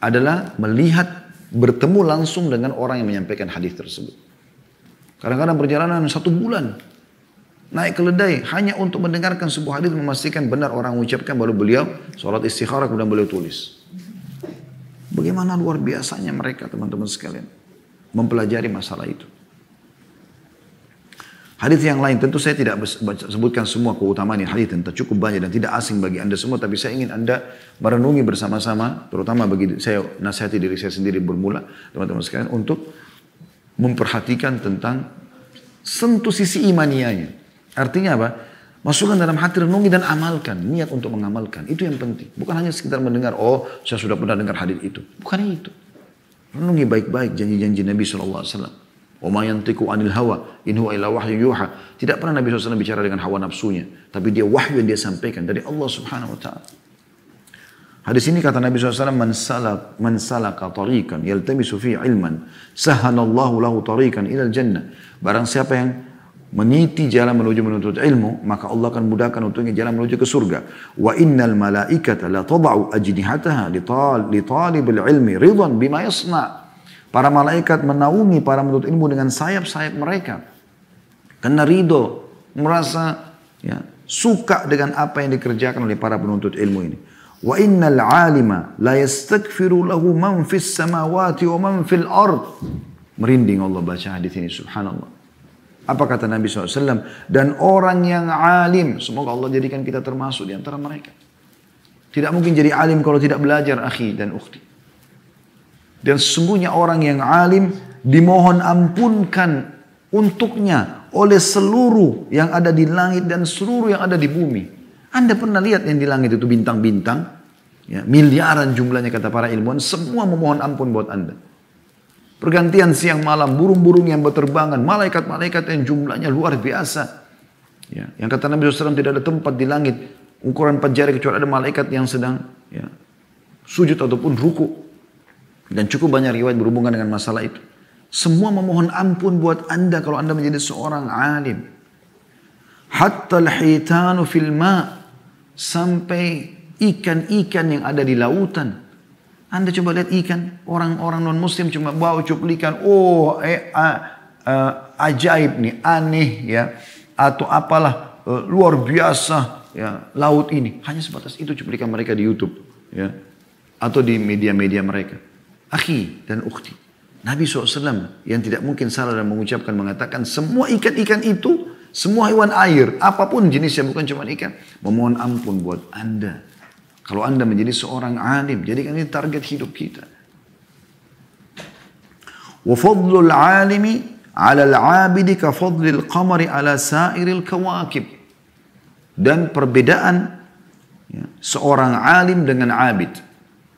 adalah melihat bertemu langsung dengan orang yang menyampaikan hadis tersebut. Kadang-kadang perjalanan satu bulan naik keledai hanya untuk mendengarkan sebuah hadis memastikan benar orang mengucapkan baru beliau sholat istikharah kemudian beliau tulis. Bagaimana luar biasanya mereka teman-teman sekalian mempelajari masalah itu. Hadis yang lain tentu saya tidak sebutkan semua keutamaan hadis tentang cukup banyak dan tidak asing bagi anda semua tapi saya ingin anda merenungi bersama-sama terutama bagi saya nasihati diri saya sendiri bermula teman-teman sekalian untuk memperhatikan tentang sentuh sisi imanianya Artinya apa? Masukkan dalam hati renungi dan amalkan. Niat untuk mengamalkan. Itu yang penting. Bukan hanya sekitar mendengar, oh saya sudah pernah dengar hadis itu. Bukan itu. Renungi baik-baik janji-janji Nabi SAW. Wa yantiku anil hawa in huwa wahyu yuha. Tidak pernah Nabi SAW bicara dengan hawa nafsunya. Tapi dia wahyu yang dia sampaikan dari Allah Subhanahu Wa Taala. Hadis ini kata Nabi SAW, Man, salak, man salaka tarikan yaltamisu fi ilman, sahanallahu lahu tarikan ilal jannah. Barang siapa yang meniti jalan menuju menuntut ilmu, maka Allah akan mudahkan untuknya jalan menuju ke surga. Wa innal malaikata la tada'u ajnihataha li talibil ilmi ridwan bima yasna. Para malaikat menaungi para menuntut ilmu dengan sayap-sayap mereka. Karena ridho, merasa ya, suka dengan apa yang dikerjakan oleh para penuntut ilmu ini. Wa innal alima la yastaghfiru lahu man fis samawati wa man fil ard. Merinding Allah baca hadis ini subhanallah. Apa kata Nabi SAW? Dan orang yang alim, semoga Allah jadikan kita termasuk di antara mereka. Tidak mungkin jadi alim kalau tidak belajar akhi dan ukhti. Dan sesungguhnya orang yang alim dimohon ampunkan untuknya oleh seluruh yang ada di langit dan seluruh yang ada di bumi. Anda pernah lihat yang di langit itu bintang-bintang? Ya, miliaran jumlahnya kata para ilmuwan, semua memohon ampun buat Anda. Pergantian siang malam, burung-burung yang berterbangan, malaikat-malaikat yang jumlahnya luar biasa. Ya, yang kata Nabi SAW tidak ada tempat di langit ukuran jari kecuali ada malaikat yang sedang ya, sujud ataupun ruku. Dan cukup banyak riwayat berhubungan dengan masalah itu. Semua memohon ampun buat anda kalau anda menjadi seorang alim. Hatta al-hitanu fil sampai ikan-ikan yang ada di lautan. Anda coba lihat ikan, orang-orang non muslim cuma bawa cuplikan, oh eh, ajaib nih, aneh ya, atau apalah uh, luar biasa ya laut ini. Hanya sebatas itu cuplikan mereka di YouTube ya, atau di media-media mereka. Akhi dan ukhti. Nabi SAW yang tidak mungkin salah dan mengucapkan mengatakan semua ikan-ikan itu, semua hewan air, apa pun jenisnya bukan cuma ikan, memohon ampun buat anda. Kalau anda menjadi seorang alim, jadikan ini target hidup kita. وفضل العالم على العابد كفضل القمر على سائر الكواكب dan perbedaan ya, seorang alim dengan abid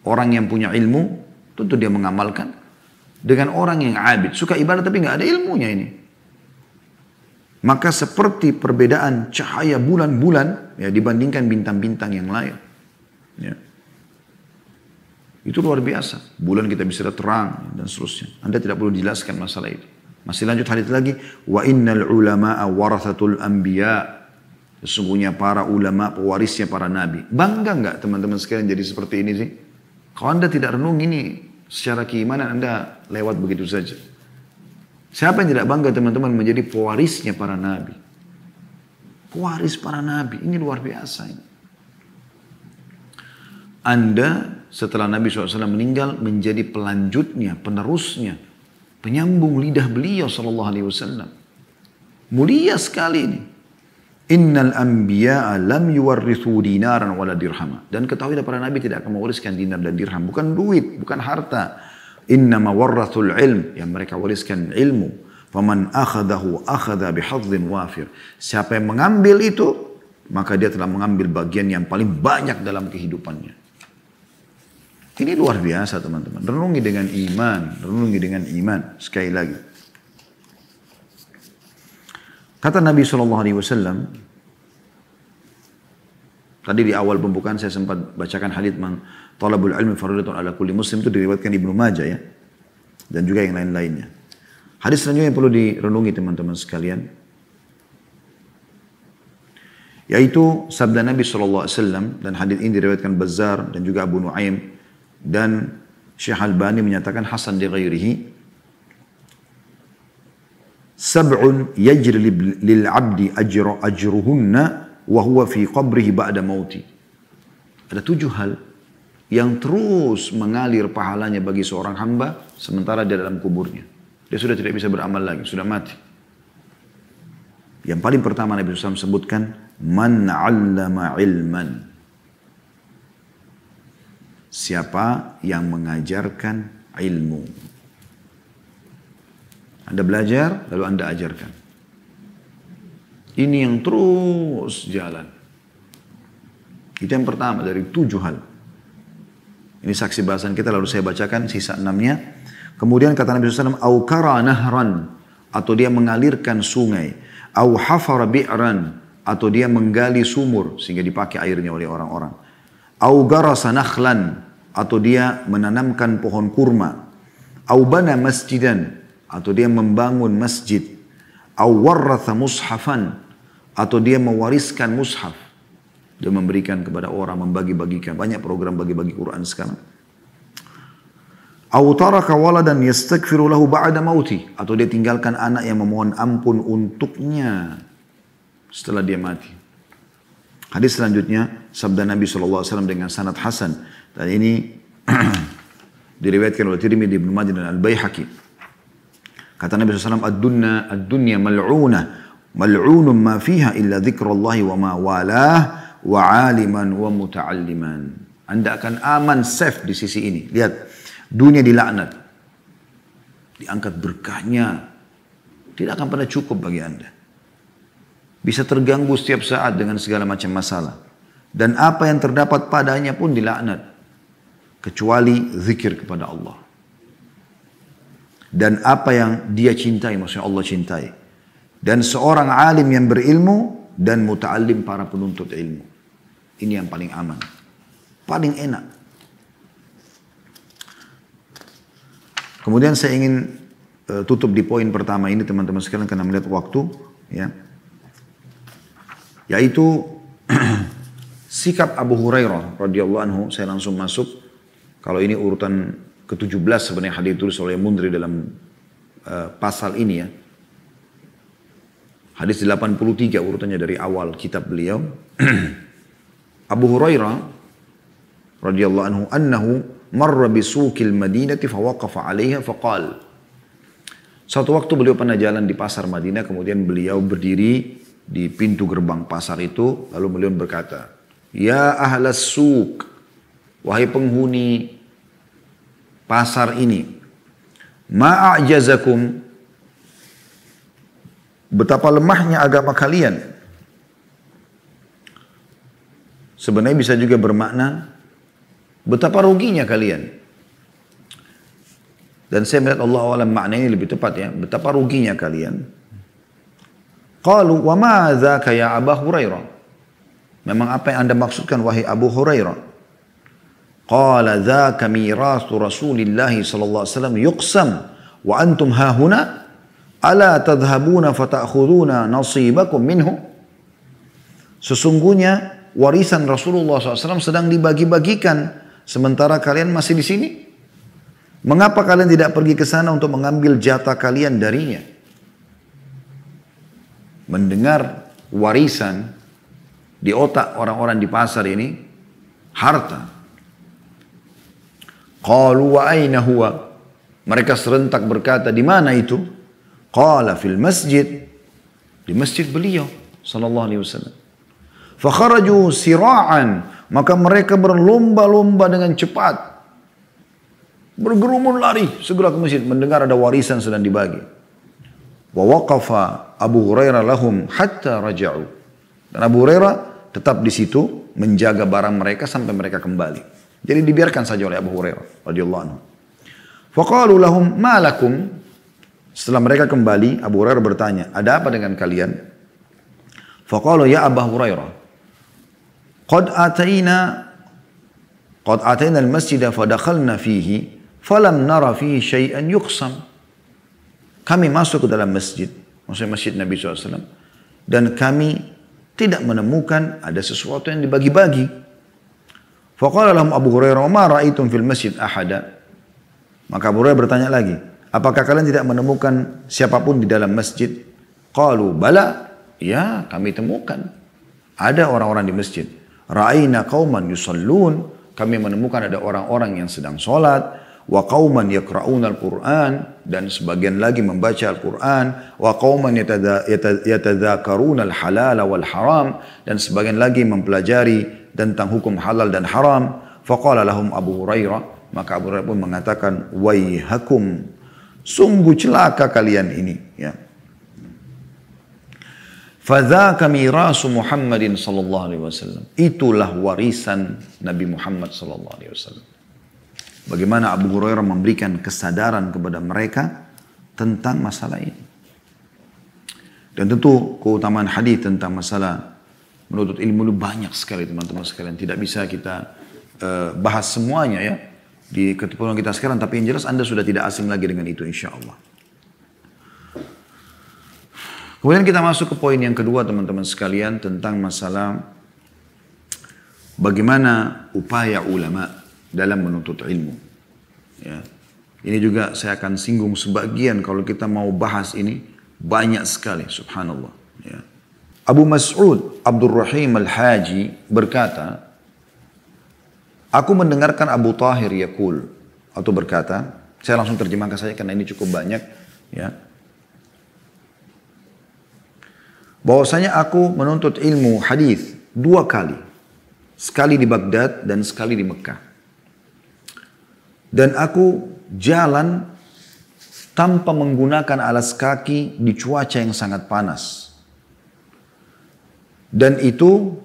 orang yang punya ilmu Tentu dia mengamalkan. Dengan orang yang abid. Suka ibadah tapi nggak ada ilmunya ini. Maka seperti perbedaan cahaya bulan-bulan ya dibandingkan bintang-bintang yang lain. Ya. Itu luar biasa. Bulan kita bisa terang dan seterusnya. Anda tidak perlu jelaskan masalah itu. Masih lanjut hadis lagi. Wa innal ulama'a warathatul anbiya. Sesungguhnya para ulama pewarisnya para nabi. Bangga nggak teman-teman sekalian jadi seperti ini sih? Kalau Anda tidak renung ini secara keimanan Anda lewat begitu saja. Siapa yang tidak bangga teman-teman menjadi pewarisnya para nabi? Pewaris para nabi, ini luar biasa ini. Anda setelah Nabi SAW meninggal menjadi pelanjutnya, penerusnya, penyambung lidah beliau SAW. Mulia sekali ini. Innal anbiya'a lam yuwarrithu dinaran wala dirhama. Dan ketahuilah para nabi tidak akan mewariskan dinar dan dirham. Bukan duit, bukan harta. Innama warrathul ilm. Yang mereka wariskan ilmu. Faman akhadahu akhada bihadzin wafir. Siapa yang mengambil itu, maka dia telah mengambil bagian yang paling banyak dalam kehidupannya. Ini luar biasa teman-teman. Renungi dengan iman. Renungi dengan iman. Sekali lagi. Kata Nabi SAW, tadi di awal pembukaan saya sempat bacakan hadith man talabul ilmi faridatun ala kulli muslim itu diriwayatkan Ibnu Majah ya. Dan juga yang lain-lainnya. Hadis selanjutnya yang perlu direnungi teman-teman sekalian. Yaitu sabda Nabi SAW dan hadis ini diriwayatkan Bazar dan juga Abu Nuaim dan Syekh Albani menyatakan Hasan di ghairihi sab'un yajri lil 'abdi ajru ajruhunna wa huwa fi qabrihi ba'da mauti. Ada tujuh hal yang terus mengalir pahalanya bagi seorang hamba sementara dia dalam kuburnya. Dia sudah tidak bisa beramal lagi, sudah mati. Yang paling pertama Nabi SAW sebutkan, Man 'allama ilman. Siapa yang mengajarkan ilmu. Anda belajar, lalu Anda ajarkan. Ini yang terus jalan. Itu yang pertama dari tujuh hal. Ini saksi bahasan kita lalu saya bacakan sisa enamnya. Kemudian kata Nabi SAW, Aukara nahran, atau dia mengalirkan sungai. Au hafara bi'ran, atau dia menggali sumur sehingga dipakai airnya oleh orang-orang. Au garasa nakhlan, atau dia menanamkan pohon kurma. Au bana masjidan, atau dia membangun masjid. Awarratha mushafan atau dia mewariskan mushaf. Dia memberikan kepada orang membagi-bagikan. Banyak program bagi-bagi Quran sekarang. Au taraka waladan yastaghfiru lahu ba'da mauti. Atau dia tinggalkan anak yang memohon ampun untuknya setelah dia mati. Hadis selanjutnya sabda Nabi SAW dengan sanad Hasan dan ini diriwayatkan oleh Tirmidzi Ibnu Majah dan Al Baihaqi. Kata Nabi SAW, ad-dunya ad-dunya mal'una mal'unun ma fiha illa dzikrullah wa ma walah wa aliman wa muta'alliman. Anda akan aman safe di sisi ini. Lihat, dunia dilaknat. Diangkat berkahnya. Tidak akan pernah cukup bagi Anda bisa terganggu setiap saat dengan segala macam masalah. Dan apa yang terdapat padanya pun dilaknat. Kecuali zikir kepada Allah. Dan apa yang dia cintai, maksudnya Allah cintai. Dan seorang alim yang berilmu dan muta'alim para penuntut ilmu. Ini yang paling aman. Paling enak. Kemudian saya ingin uh, tutup di poin pertama ini teman-teman sekalian karena melihat waktu. Ya yaitu sikap Abu Hurairah radhiyallahu anhu saya langsung masuk. Kalau ini urutan ke-17 sebenarnya hadis ditulis oleh Mundri dalam uh, pasal ini ya. Hadis 83 urutannya dari awal kitab beliau. Abu Hurairah radhiyallahu anhu annahu marra bisuqil madinati fawaqafa 'alaiha faqal Satu waktu beliau pernah jalan di pasar Madinah kemudian beliau berdiri di pintu gerbang pasar itu lalu beliau berkata ya ahlas suq wahai penghuni pasar ini ma'ajazakum betapa lemahnya agama kalian. Sebenarnya bisa juga bermakna betapa ruginya kalian. Dan saya melihat Allah alam makna ini lebih tepat ya betapa ruginya kalian Qalu wa ma dzaka ya Abu Hurairah? Memang apa yang Anda maksudkan wahai Abu Hurairah? Qala dzaka mirasu Rasulillah sallallahu alaihi wasallam yuqsam wa antum hahuna ala tadhhabuna fata'khuduna nasibakum minhu? Sesungguhnya warisan Rasulullah SAW sedang dibagi-bagikan sementara kalian masih di sini. Mengapa kalian tidak pergi ke sana untuk mengambil jatah kalian darinya? Mendengar warisan di otak orang-orang di pasar ini harta. Qalu wa aina huwa? Mereka serentak berkata, di mana itu? Qala fil masjid. Di masjid beliau sallallahu alaihi wasallam. Fakharaju sira'an, maka mereka berlomba-lomba dengan cepat. Bergerumun lari segera ke masjid mendengar ada warisan sedang dibagi. Wa waqafa Abu Hurairah lahum hatta raja'u. Dan Abu Hurairah tetap di situ menjaga barang mereka sampai mereka kembali. Jadi dibiarkan saja oleh Abu Hurairah radhiyallahu anhu. Faqalu lahum ma lakum? Setelah mereka kembali, Abu Hurairah bertanya, "Ada apa dengan kalian?" Faqalu ya Abu Hurairah, "Qad ataina qad ataina al-masjid fa dakhalna fihi falam nara fihi syai'an yuqsam." Kami masuk ke dalam masjid, maksudnya masjid Nabi SAW, dan kami tidak menemukan ada sesuatu yang dibagi-bagi. Faqala lahum Abu Hurairah, "Ma ra'aitum fil masjid ahada?" Maka Abu Hurairah bertanya lagi, "Apakah kalian tidak menemukan siapa pun di dalam masjid?" Qalu, "Bala." Ya, kami temukan. Ada orang-orang di masjid. Ra'aina qauman yusallun. Kami menemukan ada orang-orang yang sedang sholat wa qauman yaqra'una al-Qur'an dan sebagian lagi membaca Al-Qur'an wa qauman yatadzakaruna al-halal wal haram dan sebagian lagi mempelajari tentang hukum halal dan haram faqala lahum Abu Hurairah maka Abu Hurairah pun mengatakan waihakum sungguh celaka kalian ini ya Fadzaka mirasu Muhammadin sallallahu alaihi wasallam. Itulah warisan Nabi Muhammad sallallahu alaihi wasallam. Bagaimana Abu Hurairah memberikan kesadaran kepada mereka tentang masalah ini. Dan tentu keutamaan hadis tentang masalah menuntut ilmu itu banyak sekali teman-teman sekalian. Tidak bisa kita uh, bahas semuanya ya di ketepuan kita sekarang. Tapi yang jelas Anda sudah tidak asing lagi dengan itu insya Allah. Kemudian kita masuk ke poin yang kedua teman-teman sekalian tentang masalah bagaimana upaya ulama' dalam menuntut ilmu. Ya. Ini juga saya akan singgung sebagian kalau kita mau bahas ini banyak sekali, subhanallah. Ya. Abu Mas'ud Abdurrahim Al-Haji berkata, Aku mendengarkan Abu Tahir Yakul atau berkata, saya langsung terjemahkan saja karena ini cukup banyak, ya. Bahwasanya aku menuntut ilmu hadis dua kali. Sekali di Baghdad dan sekali di Mekah. Dan aku jalan tanpa menggunakan alas kaki di cuaca yang sangat panas. Dan itu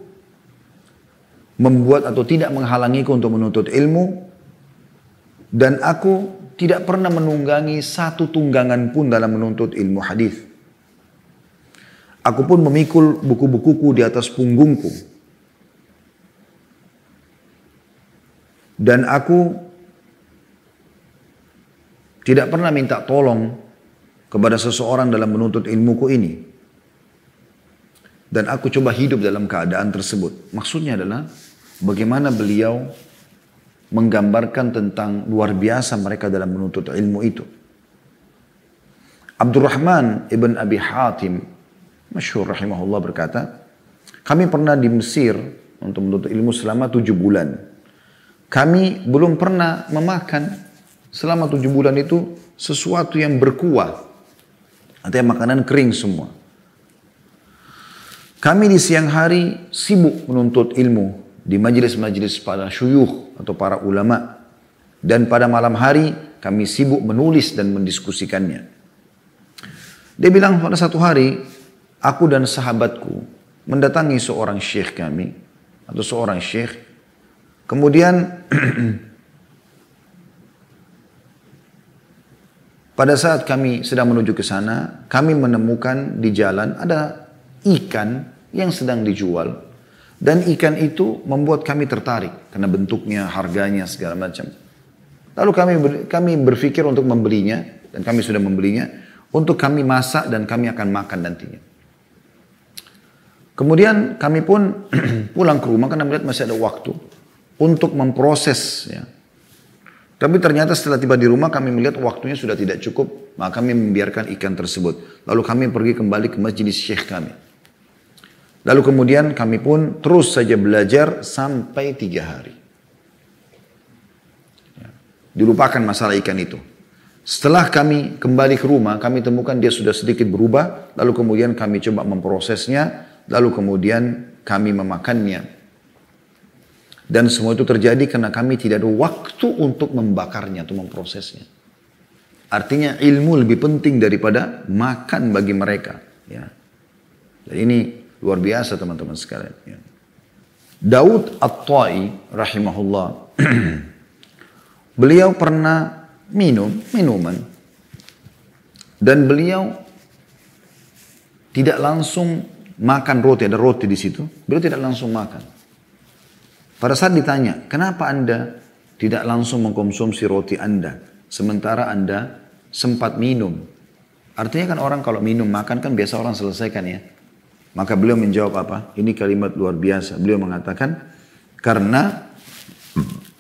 membuat atau tidak menghalangiku untuk menuntut ilmu. Dan aku tidak pernah menunggangi satu tunggangan pun dalam menuntut ilmu hadis. Aku pun memikul buku-bukuku di atas punggungku. Dan aku tidak pernah minta tolong kepada seseorang dalam menuntut ilmuku ini. Dan aku coba hidup dalam keadaan tersebut. Maksudnya adalah bagaimana beliau menggambarkan tentang luar biasa mereka dalam menuntut ilmu itu. Abdurrahman ibn Abi Hatim Masyhur rahimahullah berkata, kami pernah di Mesir untuk menuntut ilmu selama tujuh bulan. Kami belum pernah memakan selama tujuh bulan itu sesuatu yang berkuah. Artinya makanan kering semua. Kami di siang hari sibuk menuntut ilmu di majelis-majelis para syuyuh atau para ulama. Dan pada malam hari kami sibuk menulis dan mendiskusikannya. Dia bilang pada satu hari, aku dan sahabatku mendatangi seorang syekh kami atau seorang syekh. Kemudian pada saat kami sedang menuju ke sana, kami menemukan di jalan ada ikan yang sedang dijual. Dan ikan itu membuat kami tertarik karena bentuknya, harganya segala macam. Lalu kami kami berpikir untuk membelinya dan kami sudah membelinya untuk kami masak dan kami akan makan nantinya. Kemudian kami pun pulang ke rumah karena melihat masih ada waktu untuk memproses. Ya. Tapi ternyata setelah tiba di rumah kami melihat waktunya sudah tidak cukup. Maka kami membiarkan ikan tersebut. Lalu kami pergi kembali ke masjid syekh kami. Lalu kemudian kami pun terus saja belajar sampai tiga hari. Ya. Dilupakan masalah ikan itu. Setelah kami kembali ke rumah, kami temukan dia sudah sedikit berubah. Lalu kemudian kami coba memprosesnya Lalu kemudian kami memakannya. Dan semua itu terjadi karena kami tidak ada waktu untuk membakarnya atau memprosesnya. Artinya ilmu lebih penting daripada makan bagi mereka. Ya. Dan ini luar biasa teman-teman sekalian. Ya. Daud At-Ta'i rahimahullah. beliau pernah minum minuman. Dan beliau tidak langsung makan roti, ada roti di situ, beliau tidak langsung makan. Pada saat ditanya, kenapa anda tidak langsung mengkonsumsi roti anda, sementara anda sempat minum? Artinya kan orang kalau minum makan kan biasa orang selesaikan ya. Maka beliau menjawab apa? Ini kalimat luar biasa. Beliau mengatakan, karena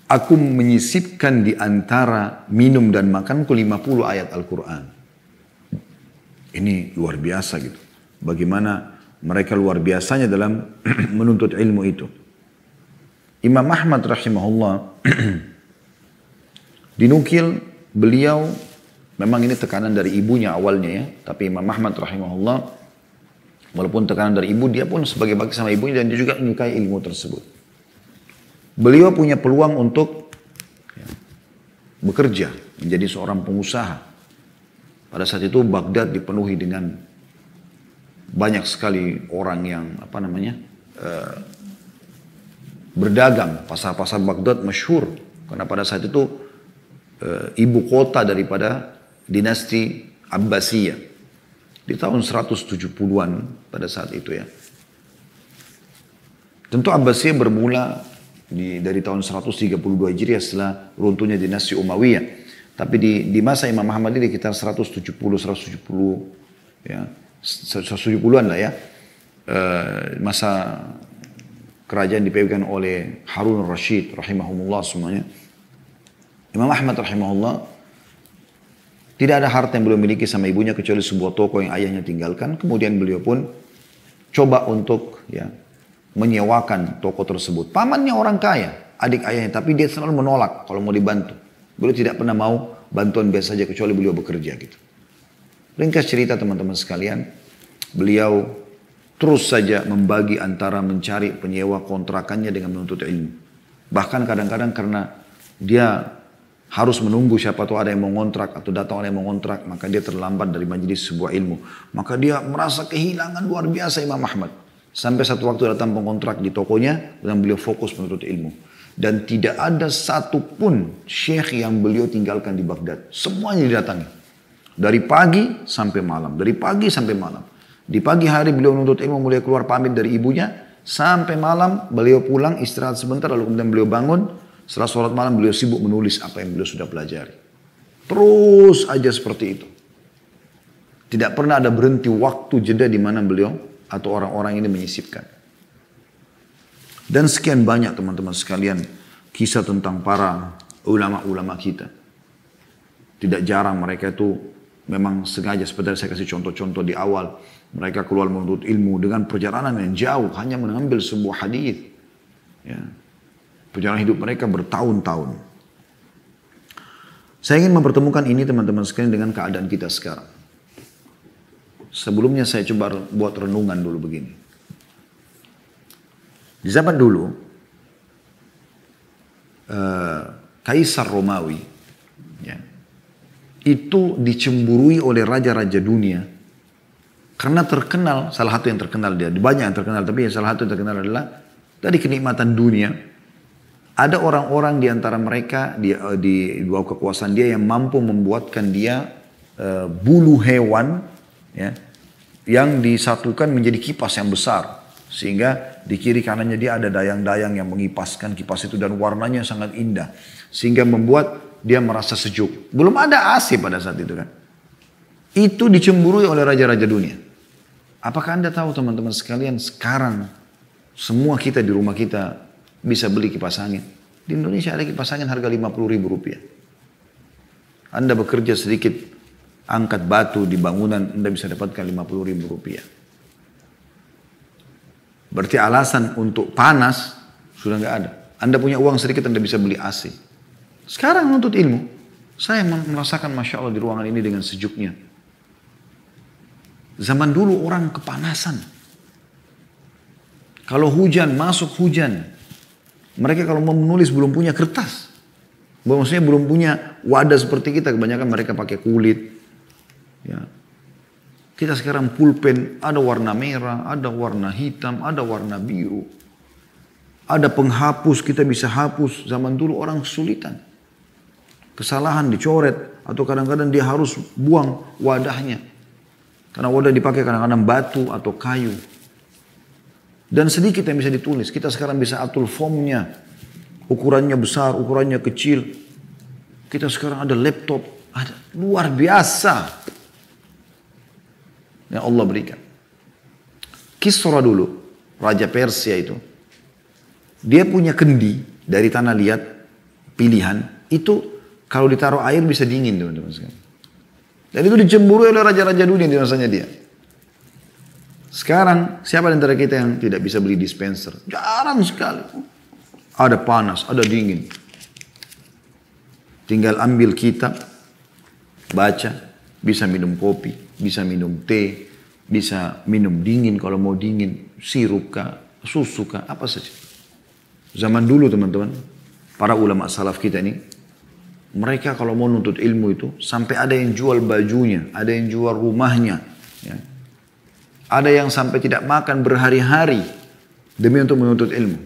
aku menyisipkan di antara minum dan makanku 50 ayat Al-Quran. Ini luar biasa gitu. Bagaimana mereka luar biasanya dalam menuntut ilmu itu. Imam Ahmad rahimahullah dinukil beliau memang ini tekanan dari ibunya awalnya ya, tapi Imam Ahmad rahimahullah walaupun tekanan dari ibu dia pun sebagai bakti sama ibunya dan dia juga menyukai ilmu tersebut. Beliau punya peluang untuk ya, bekerja menjadi seorang pengusaha. Pada saat itu Baghdad dipenuhi dengan banyak sekali orang yang apa namanya uh, berdagang pasar-pasar Baghdad masyhur karena pada saat itu uh, ibu kota daripada dinasti Abbasiyah di tahun 170-an pada saat itu ya. Tentu Abbasiyah bermula di, dari tahun 132 Hijriah setelah runtuhnya dinasti Umayyah. Tapi di, di masa Imam Muhammad ini sekitar 170 170 ya 170-an lah ya. Uh, masa kerajaan dipegang oleh Harun Rashid rahimahumullah semuanya. Imam Ahmad rahimahullah tidak ada harta yang beliau miliki sama ibunya kecuali sebuah toko yang ayahnya tinggalkan. Kemudian beliau pun coba untuk ya menyewakan toko tersebut. Pamannya orang kaya, adik ayahnya, tapi dia selalu menolak kalau mau dibantu. Beliau tidak pernah mau bantuan biasa saja kecuali beliau bekerja gitu. Ringkas cerita teman-teman sekalian, beliau terus saja membagi antara mencari penyewa kontrakannya dengan menuntut ilmu. Bahkan kadang-kadang karena dia harus menunggu siapa tahu ada yang mau ngontrak atau datang orang yang mau ngontrak, maka dia terlambat dari majelis sebuah ilmu. Maka dia merasa kehilangan luar biasa Imam Ahmad. Sampai satu waktu datang pengontrak di tokonya dan beliau fokus menuntut ilmu. Dan tidak ada satupun syekh yang beliau tinggalkan di Baghdad. Semuanya didatangi. Dari pagi sampai malam. Dari pagi sampai malam. Di pagi hari beliau menuntut ilmu mulai keluar pamit dari ibunya. Sampai malam beliau pulang istirahat sebentar lalu kemudian beliau bangun setelah sholat malam beliau sibuk menulis apa yang beliau sudah pelajari. Terus aja seperti itu. Tidak pernah ada berhenti waktu jeda di mana beliau atau orang-orang ini menyisipkan. Dan sekian banyak teman-teman sekalian kisah tentang para ulama-ulama kita. Tidak jarang mereka itu memang sengaja seperti saya kasih contoh-contoh di awal. Mereka keluar menuntut ilmu dengan perjalanan yang jauh hanya mengambil sebuah hadis. Ya, Perjalanan hidup mereka bertahun-tahun. Saya ingin mempertemukan ini teman-teman sekalian dengan keadaan kita sekarang. Sebelumnya saya coba buat renungan dulu begini. Di zaman dulu, uh, Kaisar Romawi ya, itu dicemburui oleh raja-raja dunia karena terkenal, salah satu yang terkenal dia, banyak yang terkenal, tapi yang salah satu yang terkenal adalah tadi kenikmatan dunia ada orang-orang di antara mereka di, eh, di bawah kekuasaan dia yang mampu membuatkan dia uh, bulu hewan ya, yang disatukan menjadi kipas yang besar. Sehingga di kiri kanannya dia ada dayang-dayang yang mengipaskan kipas itu dan warnanya sangat indah. Sehingga membuat dia merasa sejuk. Belum ada AC pada saat itu kan. Itu dicemburui oleh raja-raja dunia. Apakah anda tahu teman-teman sekalian sekarang semua kita di rumah kita bisa beli kipas angin. Di Indonesia ada kipas angin harga 50 ribu rupiah. Anda bekerja sedikit angkat batu di bangunan, Anda bisa dapatkan 50 ribu rupiah. Berarti alasan untuk panas sudah nggak ada. Anda punya uang sedikit, Anda bisa beli AC. Sekarang untuk ilmu, saya merasakan Masya Allah di ruangan ini dengan sejuknya. Zaman dulu orang kepanasan. Kalau hujan, masuk hujan. Mereka kalau mau menulis belum punya kertas. Maksudnya belum punya wadah seperti kita. Kebanyakan mereka pakai kulit. Ya. Kita sekarang pulpen ada warna merah, ada warna hitam, ada warna biru. Ada penghapus, kita bisa hapus. Zaman dulu orang kesulitan. Kesalahan dicoret atau kadang-kadang dia harus buang wadahnya. Karena wadah dipakai kadang-kadang batu atau kayu. Dan sedikit yang bisa ditulis. Kita sekarang bisa atur formnya. Ukurannya besar, ukurannya kecil. Kita sekarang ada laptop. Ada luar biasa. Yang Allah berikan. Kisra dulu. Raja Persia itu. Dia punya kendi dari tanah liat. Pilihan. Itu kalau ditaruh air bisa dingin teman-teman Dan itu dicemburu oleh raja-raja dunia di masanya dia. Sekarang siapa di antara kita yang tidak bisa beli dispenser? Jarang sekali. Ada panas, ada dingin. Tinggal ambil kitab, baca, bisa minum kopi, bisa minum teh, bisa minum dingin kalau mau dingin, sirup kah, susu kah, apa saja. Zaman dulu teman-teman, para ulama salaf kita ini, mereka kalau mau nuntut ilmu itu, sampai ada yang jual bajunya, ada yang jual rumahnya. Ya ada yang sampai tidak makan berhari-hari demi untuk menuntut ilmu.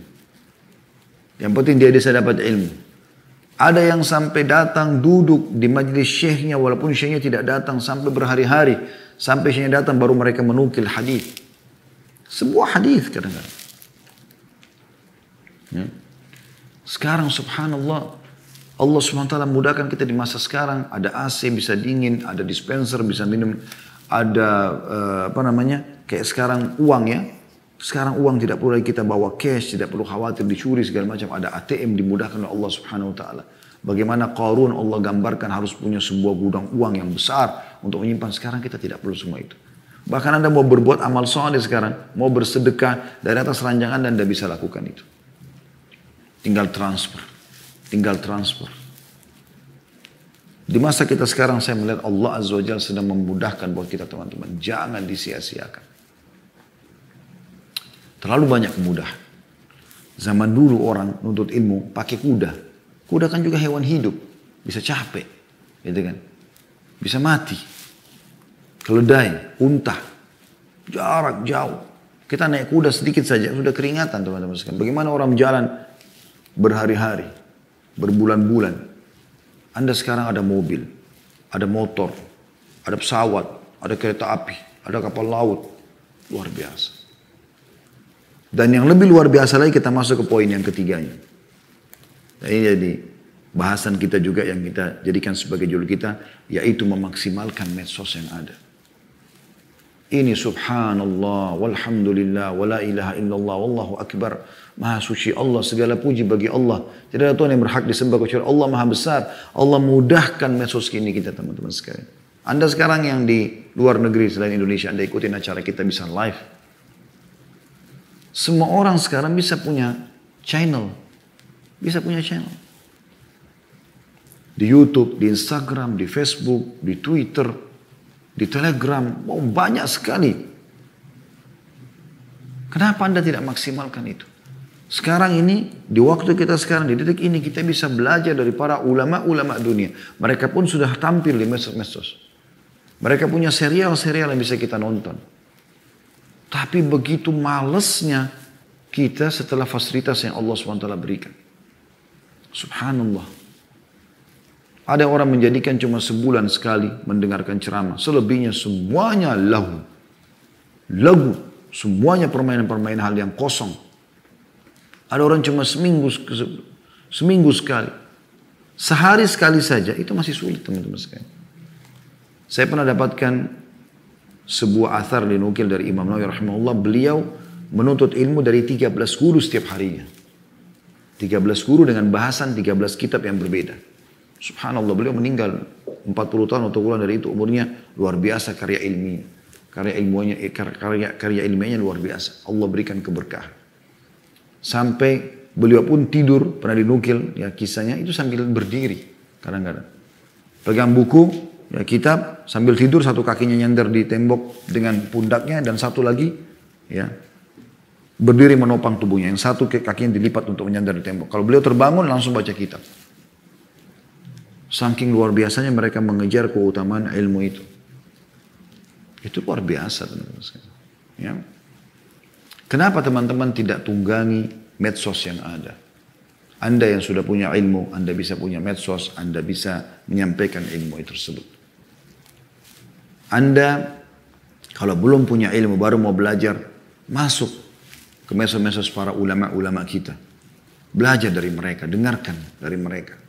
Yang penting dia bisa dapat ilmu. Ada yang sampai datang duduk di majlis syekhnya walaupun syekhnya tidak datang sampai berhari-hari. Sampai syekhnya datang baru mereka menukil hadis. Sebuah hadis kadang-kadang. Ya. Sekarang subhanallah Allah SWT mudahkan kita di masa sekarang. Ada AC bisa dingin, ada dispenser bisa minum ada uh, apa namanya kayak sekarang uang ya. Sekarang uang tidak perlu lagi kita bawa cash tidak perlu khawatir dicuri segala macam. Ada ATM dimudahkan oleh Allah Subhanahu Wa Taala. Bagaimana Qarun Allah gambarkan harus punya sebuah gudang uang yang besar untuk menyimpan. Sekarang kita tidak perlu semua itu. Bahkan Anda mau berbuat amal soleh sekarang, mau bersedekah dari atas ranjangan dan Anda bisa lakukan itu. Tinggal transfer, tinggal transfer. Di masa kita sekarang saya melihat Allah Azza wa sedang memudahkan buat kita teman-teman. Jangan disia-siakan. Terlalu banyak kemudahan. Zaman dulu orang nuntut ilmu pakai kuda. Kuda kan juga hewan hidup. Bisa capek. Gitu kan. Bisa mati. Keledai, unta. Jarak jauh. Kita naik kuda sedikit saja. Sudah keringatan teman-teman sekalian. Bagaimana orang jalan berhari-hari. Berbulan-bulan. Anda sekarang ada mobil. Ada motor. Ada pesawat. Ada kereta api. Ada kapal laut. Luar biasa. Dan yang lebih luar biasa lagi kita masuk ke poin yang ketiganya. Nah, ini jadi bahasan kita juga yang kita jadikan sebagai judul kita, yaitu memaksimalkan medsos yang ada. Ini subhanallah, walhamdulillah, wala ilaha illallah, wallahu akbar. Maha suci Allah, segala puji bagi Allah. Tidak ada Tuhan yang berhak disembah kecuali Allah maha besar. Allah mudahkan medsos ini kita teman-teman sekalian. Anda sekarang yang di luar negeri selain Indonesia, Anda ikutin acara kita bisa live semua orang sekarang bisa punya channel. Bisa punya channel. Di Youtube, di Instagram, di Facebook, di Twitter, di Telegram. Oh, banyak sekali. Kenapa Anda tidak maksimalkan itu? Sekarang ini, di waktu kita sekarang, di detik ini, kita bisa belajar dari para ulama-ulama dunia. Mereka pun sudah tampil di medsos-medsos. Mereka punya serial-serial yang bisa kita nonton. Tapi begitu malesnya kita setelah fasilitas yang Allah SWT berikan. Subhanallah. Ada orang menjadikan cuma sebulan sekali mendengarkan ceramah. Selebihnya semuanya lagu. Lagu. Semuanya permainan-permainan hal yang kosong. Ada orang cuma seminggu seminggu sekali. Sehari sekali saja. Itu masih sulit teman-teman sekalian. Saya pernah dapatkan sebuah athar dinukil dari Imam Nawawi rahimahullah beliau menuntut ilmu dari 13 guru setiap harinya 13 guru dengan bahasan 13 kitab yang berbeda subhanallah beliau meninggal 40 tahun atau bulan dari itu umurnya luar biasa karya ilmiah karya ilmunya eh, karya karya ilmiahnya luar biasa Allah berikan keberkahan sampai beliau pun tidur pernah dinukil ya kisahnya itu sambil berdiri kadang-kadang pegang buku ya, kitab sambil tidur satu kakinya nyender di tembok dengan pundaknya dan satu lagi ya berdiri menopang tubuhnya. Yang satu kakinya dilipat untuk menyandar di tembok. Kalau beliau terbangun langsung baca kitab. Saking luar biasanya mereka mengejar keutamaan ilmu itu. Itu luar biasa teman-teman Ya. Kenapa teman-teman tidak tunggangi medsos yang ada? Anda yang sudah punya ilmu, Anda bisa punya medsos, Anda bisa menyampaikan ilmu itu tersebut. Anda kalau belum punya ilmu baru mau belajar, masuk ke medsos-medsos para ulama-ulama kita. Belajar dari mereka, dengarkan dari mereka.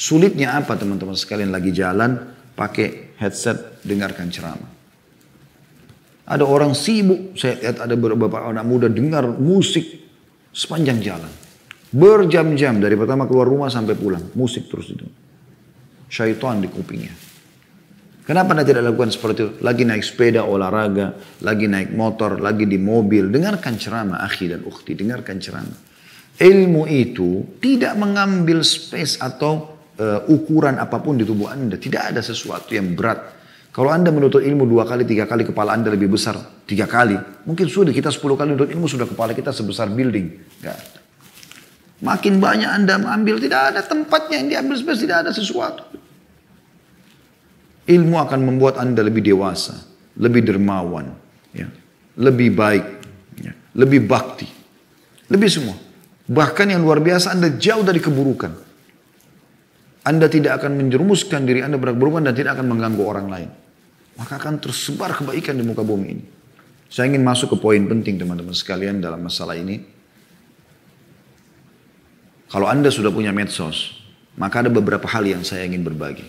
Sulitnya apa teman-teman sekalian lagi jalan, pakai headset, dengarkan ceramah. Ada orang sibuk, saya lihat ada beberapa anak muda dengar musik sepanjang jalan. Berjam-jam dari pertama keluar rumah sampai pulang, musik terus itu. Syaitan di kupingnya. Kenapa anda tidak lakukan seperti itu? Lagi naik sepeda, olahraga, lagi naik motor, lagi di mobil. Dengarkan ceramah, akhi dan ukhti. Dengarkan ceramah. Ilmu itu tidak mengambil space atau uh, ukuran apa pun di tubuh anda. Tidak ada sesuatu yang berat. Kalau anda menuntut ilmu dua kali, tiga kali, kepala anda lebih besar. Tiga kali. Mungkin sudah kita sepuluh kali menuntut ilmu, sudah kepala kita sebesar building. Gak Makin banyak anda mengambil, tidak ada tempatnya yang diambil space, tidak ada sesuatu. Ilmu akan membuat Anda lebih dewasa, lebih dermawan, ya, lebih baik, ya, lebih bakti, lebih semua. Bahkan yang luar biasa Anda jauh dari keburukan. Anda tidak akan menjerumuskan diri Anda berkeburukan dan tidak akan mengganggu orang lain. Maka akan tersebar kebaikan di muka bumi ini. Saya ingin masuk ke poin penting teman-teman sekalian dalam masalah ini. Kalau Anda sudah punya medsos, maka ada beberapa hal yang saya ingin berbagi.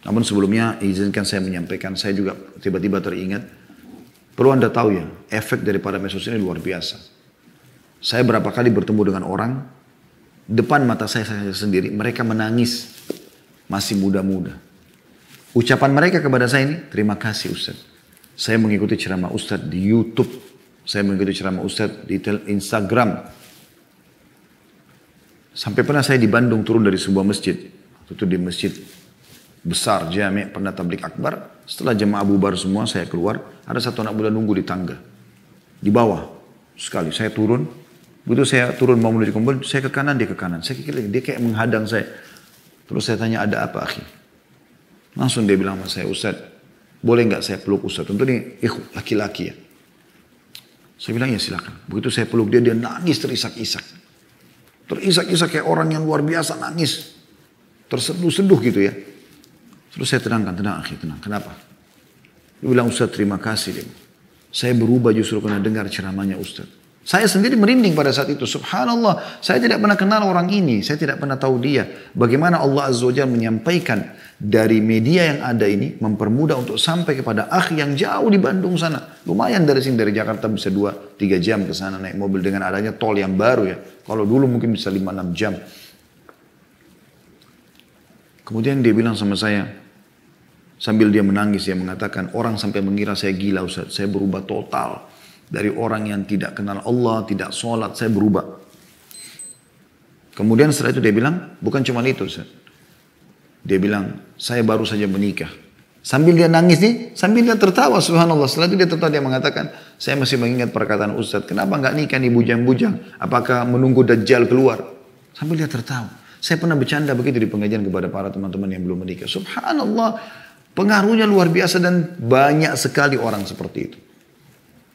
Namun sebelumnya izinkan saya menyampaikan, saya juga tiba-tiba teringat, perlu anda tahu ya, efek daripada medsos ini luar biasa. Saya berapa kali bertemu dengan orang, depan mata saya, saya sendiri, mereka menangis, masih muda-muda. Ucapan mereka kepada saya ini, terima kasih Ustaz. Saya mengikuti ceramah Ustadz di YouTube. Saya mengikuti ceramah Ustadz di Instagram. Sampai pernah saya di Bandung turun dari sebuah masjid. Itu di masjid besar jami pernah tablik akbar. Setelah jemaah bubar semua saya keluar. Ada satu anak muda nunggu di tangga. Di bawah. Sekali saya turun. Begitu saya turun mau menuju kumpul. Saya ke kanan dia ke kanan. Saya kira dia kayak menghadang saya. Terus saya tanya ada apa akhi? Langsung dia bilang sama saya Ustaz. Boleh nggak saya peluk Ustaz? Tentu ini laki-laki ya. Saya bilang ya silakan. Begitu saya peluk dia dia nangis terisak-isak. Terisak-isak kayak orang yang luar biasa nangis. Terseduh-seduh gitu ya. Terus saya tenangkan, tenang akhi, tenang. Kenapa? Dia bilang Ustaz terima kasih. Dia. Saya berubah justru karena dengar ceramahnya Ustaz. Saya sendiri merinding pada saat itu. Subhanallah, saya tidak pernah kenal orang ini. Saya tidak pernah tahu dia. Bagaimana Allah Azza wa menyampaikan dari media yang ada ini, mempermudah untuk sampai kepada akhi yang jauh di Bandung sana. Lumayan dari sini, dari Jakarta bisa 2-3 jam ke sana naik mobil dengan adanya tol yang baru ya. Kalau dulu mungkin bisa 5-6 jam. Kemudian dia bilang sama saya, sambil dia menangis, dia mengatakan, orang sampai mengira saya gila Ustaz, saya berubah total. Dari orang yang tidak kenal Allah, tidak sholat, saya berubah. Kemudian setelah itu dia bilang, bukan cuma itu Ustaz. Dia bilang, saya baru saja menikah. Sambil dia nangis nih, sambil dia tertawa subhanallah. Setelah itu dia tertawa, dia mengatakan, saya masih mengingat perkataan Ustaz, kenapa nggak nikah nih bujang-bujang? Apakah menunggu Dajjal keluar? Sambil dia tertawa. Saya pernah bercanda begitu di pengajian kepada para teman-teman yang belum menikah. Subhanallah, pengaruhnya luar biasa dan banyak sekali orang seperti itu.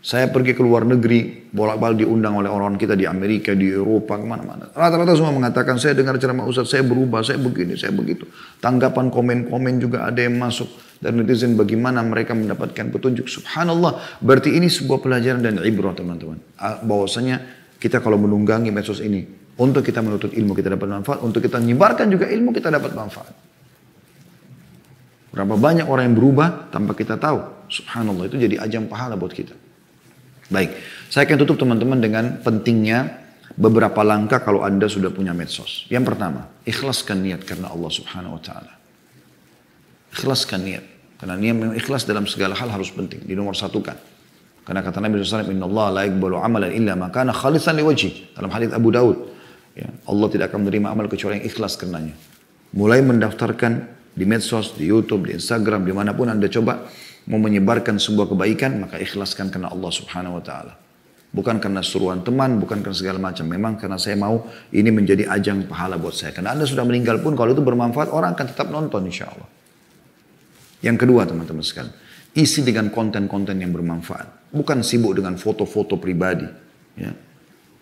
Saya pergi ke luar negeri, bolak-balik diundang oleh orang kita di Amerika, di Eropa, ke mana-mana. Rata-rata semua mengatakan, saya dengar ceramah Ustaz, saya berubah, saya begini, saya begitu. Tanggapan komen-komen juga ada yang masuk. Dan netizen bagaimana mereka mendapatkan petunjuk. Subhanallah, berarti ini sebuah pelajaran dan ibrah teman-teman. Bahwasanya kita kalau menunggangi medsos ini, untuk kita menuntut ilmu kita dapat manfaat, untuk kita menyebarkan juga ilmu kita dapat manfaat. Berapa banyak orang yang berubah tanpa kita tahu. Subhanallah, itu jadi ajang pahala buat kita. Baik, saya akan tutup teman-teman dengan pentingnya beberapa langkah kalau Anda sudah punya medsos. Yang pertama, ikhlaskan niat karena Allah Subhanahu wa taala. Ikhlaskan niat. Karena niat memang ikhlas dalam segala hal harus penting, di nomor satu kan. Karena kata Nabi SAW, Inna Allah la ikbalu amalan illa makana khalisan liwajih. Dalam hadis Abu Daud. Ya, Allah tidak akan menerima amal kecuali yang ikhlas karenanya. Mulai mendaftarkan di medsos, di Youtube, di Instagram, di mana pun Anda coba mau menyebarkan sebuah kebaikan, maka ikhlaskan karena Allah subhanahu wa ta'ala. Bukan karena suruhan teman, bukan karena segala macam. Memang karena saya mau ini menjadi ajang pahala buat saya. Karena Anda sudah meninggal pun kalau itu bermanfaat, orang akan tetap nonton insya Allah. Yang kedua teman-teman sekalian, isi dengan konten-konten yang bermanfaat. Bukan sibuk dengan foto-foto pribadi. Ya.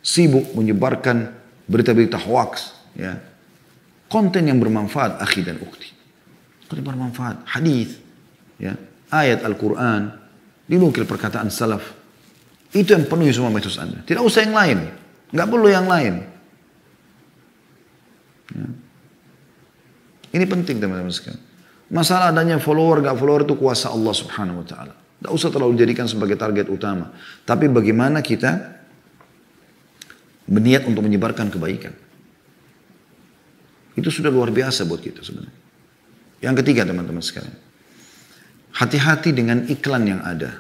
Sibuk menyebarkan berita-berita hoax. Ya. Konten yang bermanfaat, akhi dan ukti. Konten bermanfaat, hadis. Ya ayat Al-Quran, dinukil perkataan salaf. Itu yang penuhi semua metode Anda. Tidak usah yang lain. Nggak perlu yang lain. Ya. Ini penting teman-teman sekalian. Masalah adanya follower gak follower itu kuasa Allah subhanahu wa ta'ala. Tidak usah terlalu jadikan sebagai target utama. Tapi bagaimana kita berniat untuk menyebarkan kebaikan. Itu sudah luar biasa buat kita sebenarnya. Yang ketiga teman-teman sekalian. Hati-hati dengan iklan yang ada.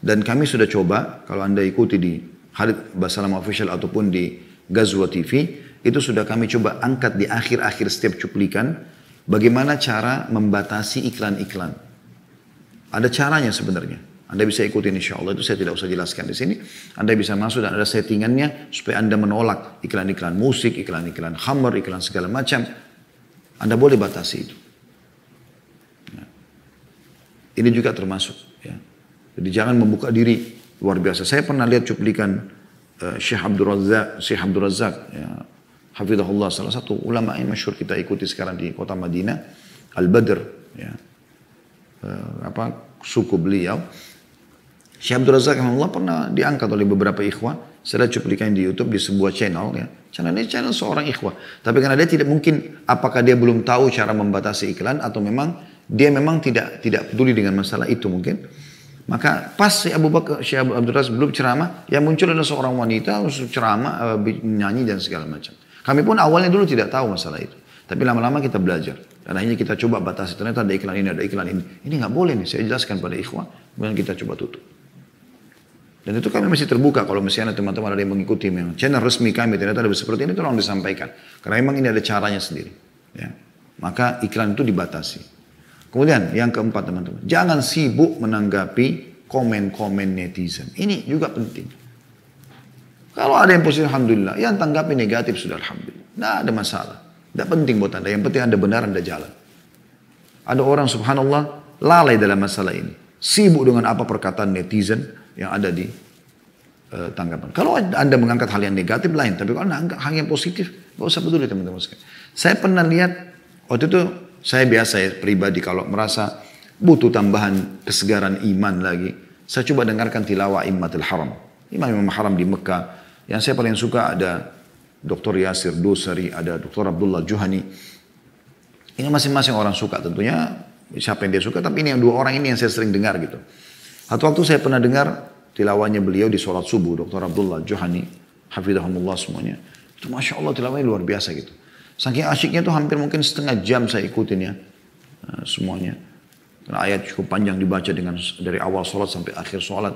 Dan kami sudah coba, kalau Anda ikuti di Hadith Basalam Official ataupun di Gazwa TV, itu sudah kami coba angkat di akhir-akhir setiap cuplikan, bagaimana cara membatasi iklan-iklan. Ada caranya sebenarnya. Anda bisa ikuti insya Allah, itu saya tidak usah jelaskan di sini. Anda bisa masuk dan ada settingannya supaya Anda menolak iklan-iklan musik, iklan-iklan hammer, iklan segala macam. Anda boleh batasi itu. Ini juga termasuk. Ya. Jadi jangan membuka diri luar biasa. Saya pernah lihat cuplikan uh, Syekh Abdul Razak, Syekh Abdul Razak, ya, Hafizahullah, salah satu ulama yang masyur kita ikuti sekarang di kota Madinah, Al-Badr, ya. Uh, apa suku beliau. Syekh Abdul Razak Allah pernah diangkat oleh beberapa ikhwah. Saya lihat cuplikan di YouTube di sebuah channel ya. Channel ini channel seorang ikhwah. Tapi karena dia tidak mungkin apakah dia belum tahu cara membatasi iklan atau memang dia memang tidak tidak peduli dengan masalah itu mungkin. Maka pas si Abu Bakar, Syekh Abdul Razak belum ceramah, yang muncul adalah seorang wanita harus ceramah, eh, nyanyi dan segala macam. Kami pun awalnya dulu tidak tahu masalah itu. Tapi lama-lama kita belajar. Dan akhirnya kita coba batasi. Ternyata ada iklan ini, ada iklan ini. Ini nggak boleh nih. Saya jelaskan pada ikhwah. kemudian kita coba tutup. Dan itu kami masih terbuka kalau misalnya teman-teman ada yang mengikuti memang channel resmi kami ternyata ada seperti ini tolong disampaikan. Karena memang ini ada caranya sendiri. Ya. Maka iklan itu dibatasi. Kemudian yang keempat teman-teman, jangan sibuk menanggapi komen-komen netizen. Ini juga penting. Kalau ada yang positif, Alhamdulillah. Yang tanggapi negatif sudah Alhamdulillah. Tidak ada masalah. Tidak penting buat anda. Yang penting anda benar, anda jalan. Ada orang subhanallah lalai dalam masalah ini. Sibuk dengan apa perkataan netizen yang ada di uh, tanggapan. Kalau anda mengangkat hal yang negatif lain. Tapi kalau anda angkat hal yang positif, gak usah peduli teman-teman. Saya pernah lihat, waktu itu saya biasa ya pribadi kalau merasa butuh tambahan kesegaran iman lagi. Saya coba dengarkan tilawah Immatul Haram. Imam-imam haram di Mekah. Yang saya paling suka ada Dr. Yasir Dosari, ada Dr. Abdullah Juhani. Ini masing-masing orang suka tentunya. Siapa yang dia suka, tapi ini yang dua orang ini yang saya sering dengar gitu. Satu waktu saya pernah dengar tilawahnya beliau di sholat subuh, Dr. Abdullah Johani, Hafidahumullah semuanya. Itu Masya Allah tilawahnya luar biasa gitu. Saking asyiknya tuh hampir mungkin setengah jam saya ikutin ya. Nah, semuanya. Karena ayat cukup panjang dibaca dengan dari awal sholat sampai akhir sholat.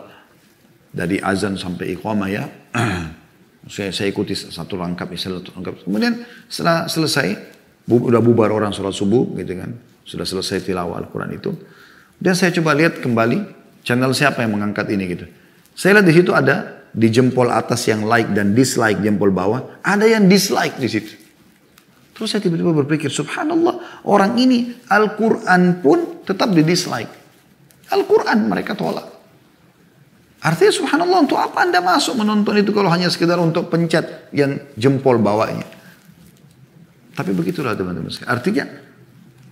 Dari azan sampai iqamah ya. saya, saya ikuti satu rangkap, satu rangkap. Kemudian setelah selesai, bu, udah bubar orang sholat subuh gitu kan. Sudah selesai tilawah Al-Quran itu. Dan saya coba lihat kembali Channel siapa yang mengangkat ini gitu. Saya lihat di situ ada di jempol atas yang like dan dislike jempol bawah, ada yang dislike di situ. Terus saya tiba-tiba berpikir, subhanallah, orang ini Al-Quran pun tetap di dislike. Al-Quran mereka tolak. Artinya subhanallah untuk apa anda masuk menonton itu kalau hanya sekedar untuk pencet yang jempol bawahnya. Tapi begitulah teman-teman. Artinya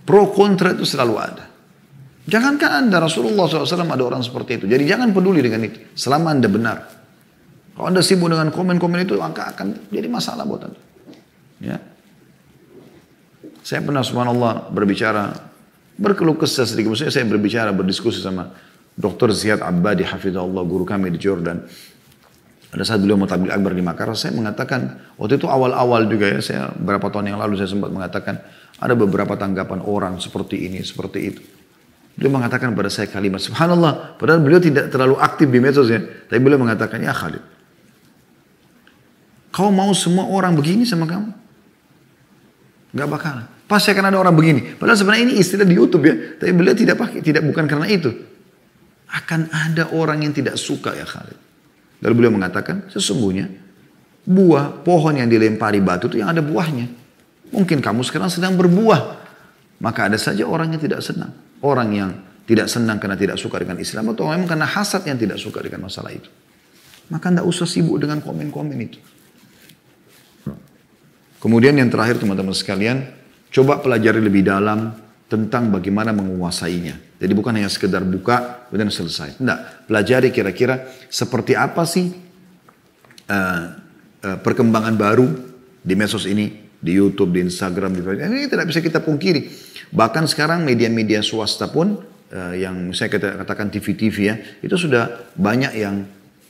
pro kontra itu selalu ada. Jangankan anda, Rasulullah SAW ada orang seperti itu. Jadi jangan peduli dengan itu. Selama anda benar. Kalau anda sibuk dengan komen-komen itu, maka akan jadi masalah buat anda. Ya. Saya pernah subhanallah berbicara, berkeluh kesah sedikit. Maksudnya saya berbicara, berdiskusi sama Dr. Ziyad Abbadi, hafizahullah, guru kami di Jordan. Ada saat beliau mau tabligh akbar di Makassar, saya mengatakan, waktu itu awal-awal juga ya, saya beberapa tahun yang lalu saya sempat mengatakan, ada beberapa tanggapan orang seperti ini, seperti itu. Beliau mengatakan pada saya kalimat subhanallah. Padahal beliau tidak terlalu aktif di medsos ya. Tapi beliau mengatakan, ya Khalid. Kau mau semua orang begini sama kamu? Gak bakal. Pasti akan ada orang begini. Padahal sebenarnya ini istilah di Youtube ya. Tapi beliau tidak pakai, tidak bukan karena itu. Akan ada orang yang tidak suka ya Khalid. Lalu beliau mengatakan, sesungguhnya buah pohon yang dilempari batu itu yang ada buahnya. Mungkin kamu sekarang sedang berbuah. Maka ada saja orang yang tidak senang orang yang tidak senang karena tidak suka dengan Islam atau memang karena hasad yang tidak suka dengan masalah itu. Maka tidak usah sibuk dengan komen-komen itu. Kemudian yang terakhir teman-teman sekalian, coba pelajari lebih dalam tentang bagaimana menguasainya. Jadi bukan hanya sekedar buka kemudian selesai. Tidak, pelajari kira-kira seperti apa sih uh, uh, perkembangan baru di medsos ini, di YouTube, di Instagram, di ini tidak bisa kita pungkiri. Bahkan sekarang media-media swasta pun uh, yang saya katakan TV-TV ya, itu sudah banyak yang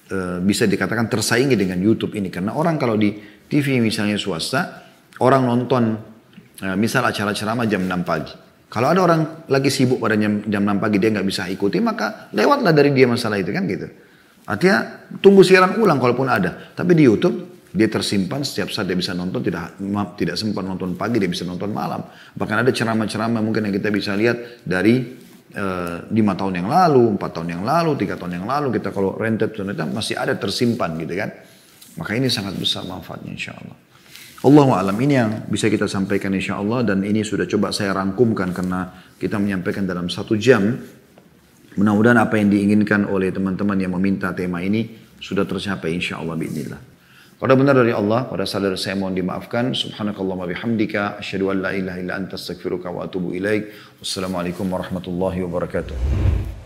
uh, bisa dikatakan tersaingi dengan YouTube ini. Karena orang kalau di TV misalnya swasta, orang nonton misal acara ceramah jam 6 pagi. Kalau ada orang lagi sibuk pada jam, jam 6 pagi dia nggak bisa ikuti, maka lewatlah dari dia masalah itu kan gitu. Artinya tunggu siaran ulang kalaupun ada. Tapi di YouTube dia tersimpan setiap saat dia bisa nonton, tidak tidak sempat nonton pagi, dia bisa nonton malam. Bahkan ada ceramah-ceramah mungkin yang kita bisa lihat dari eh, lima tahun yang lalu, empat tahun yang lalu, tiga tahun yang lalu, kita kalau rentet ternyata masih ada tersimpan gitu kan. Maka ini sangat besar manfaatnya insya Allah. Allah alam ini yang bisa kita sampaikan insya Allah dan ini sudah coba saya rangkumkan karena kita menyampaikan dalam satu jam. Mudah-mudahan apa yang diinginkan oleh teman-teman yang meminta tema ini sudah tercapai insya Allah bismillah. Pada benar dari Allah, pada sadar saya mohon dimaafkan. Subhanakallah wa bihamdika. Asyadu an la ilaha illa anta astaghfiruka wa atubu ilaik. Wassalamualaikum warahmatullahi wabarakatuh.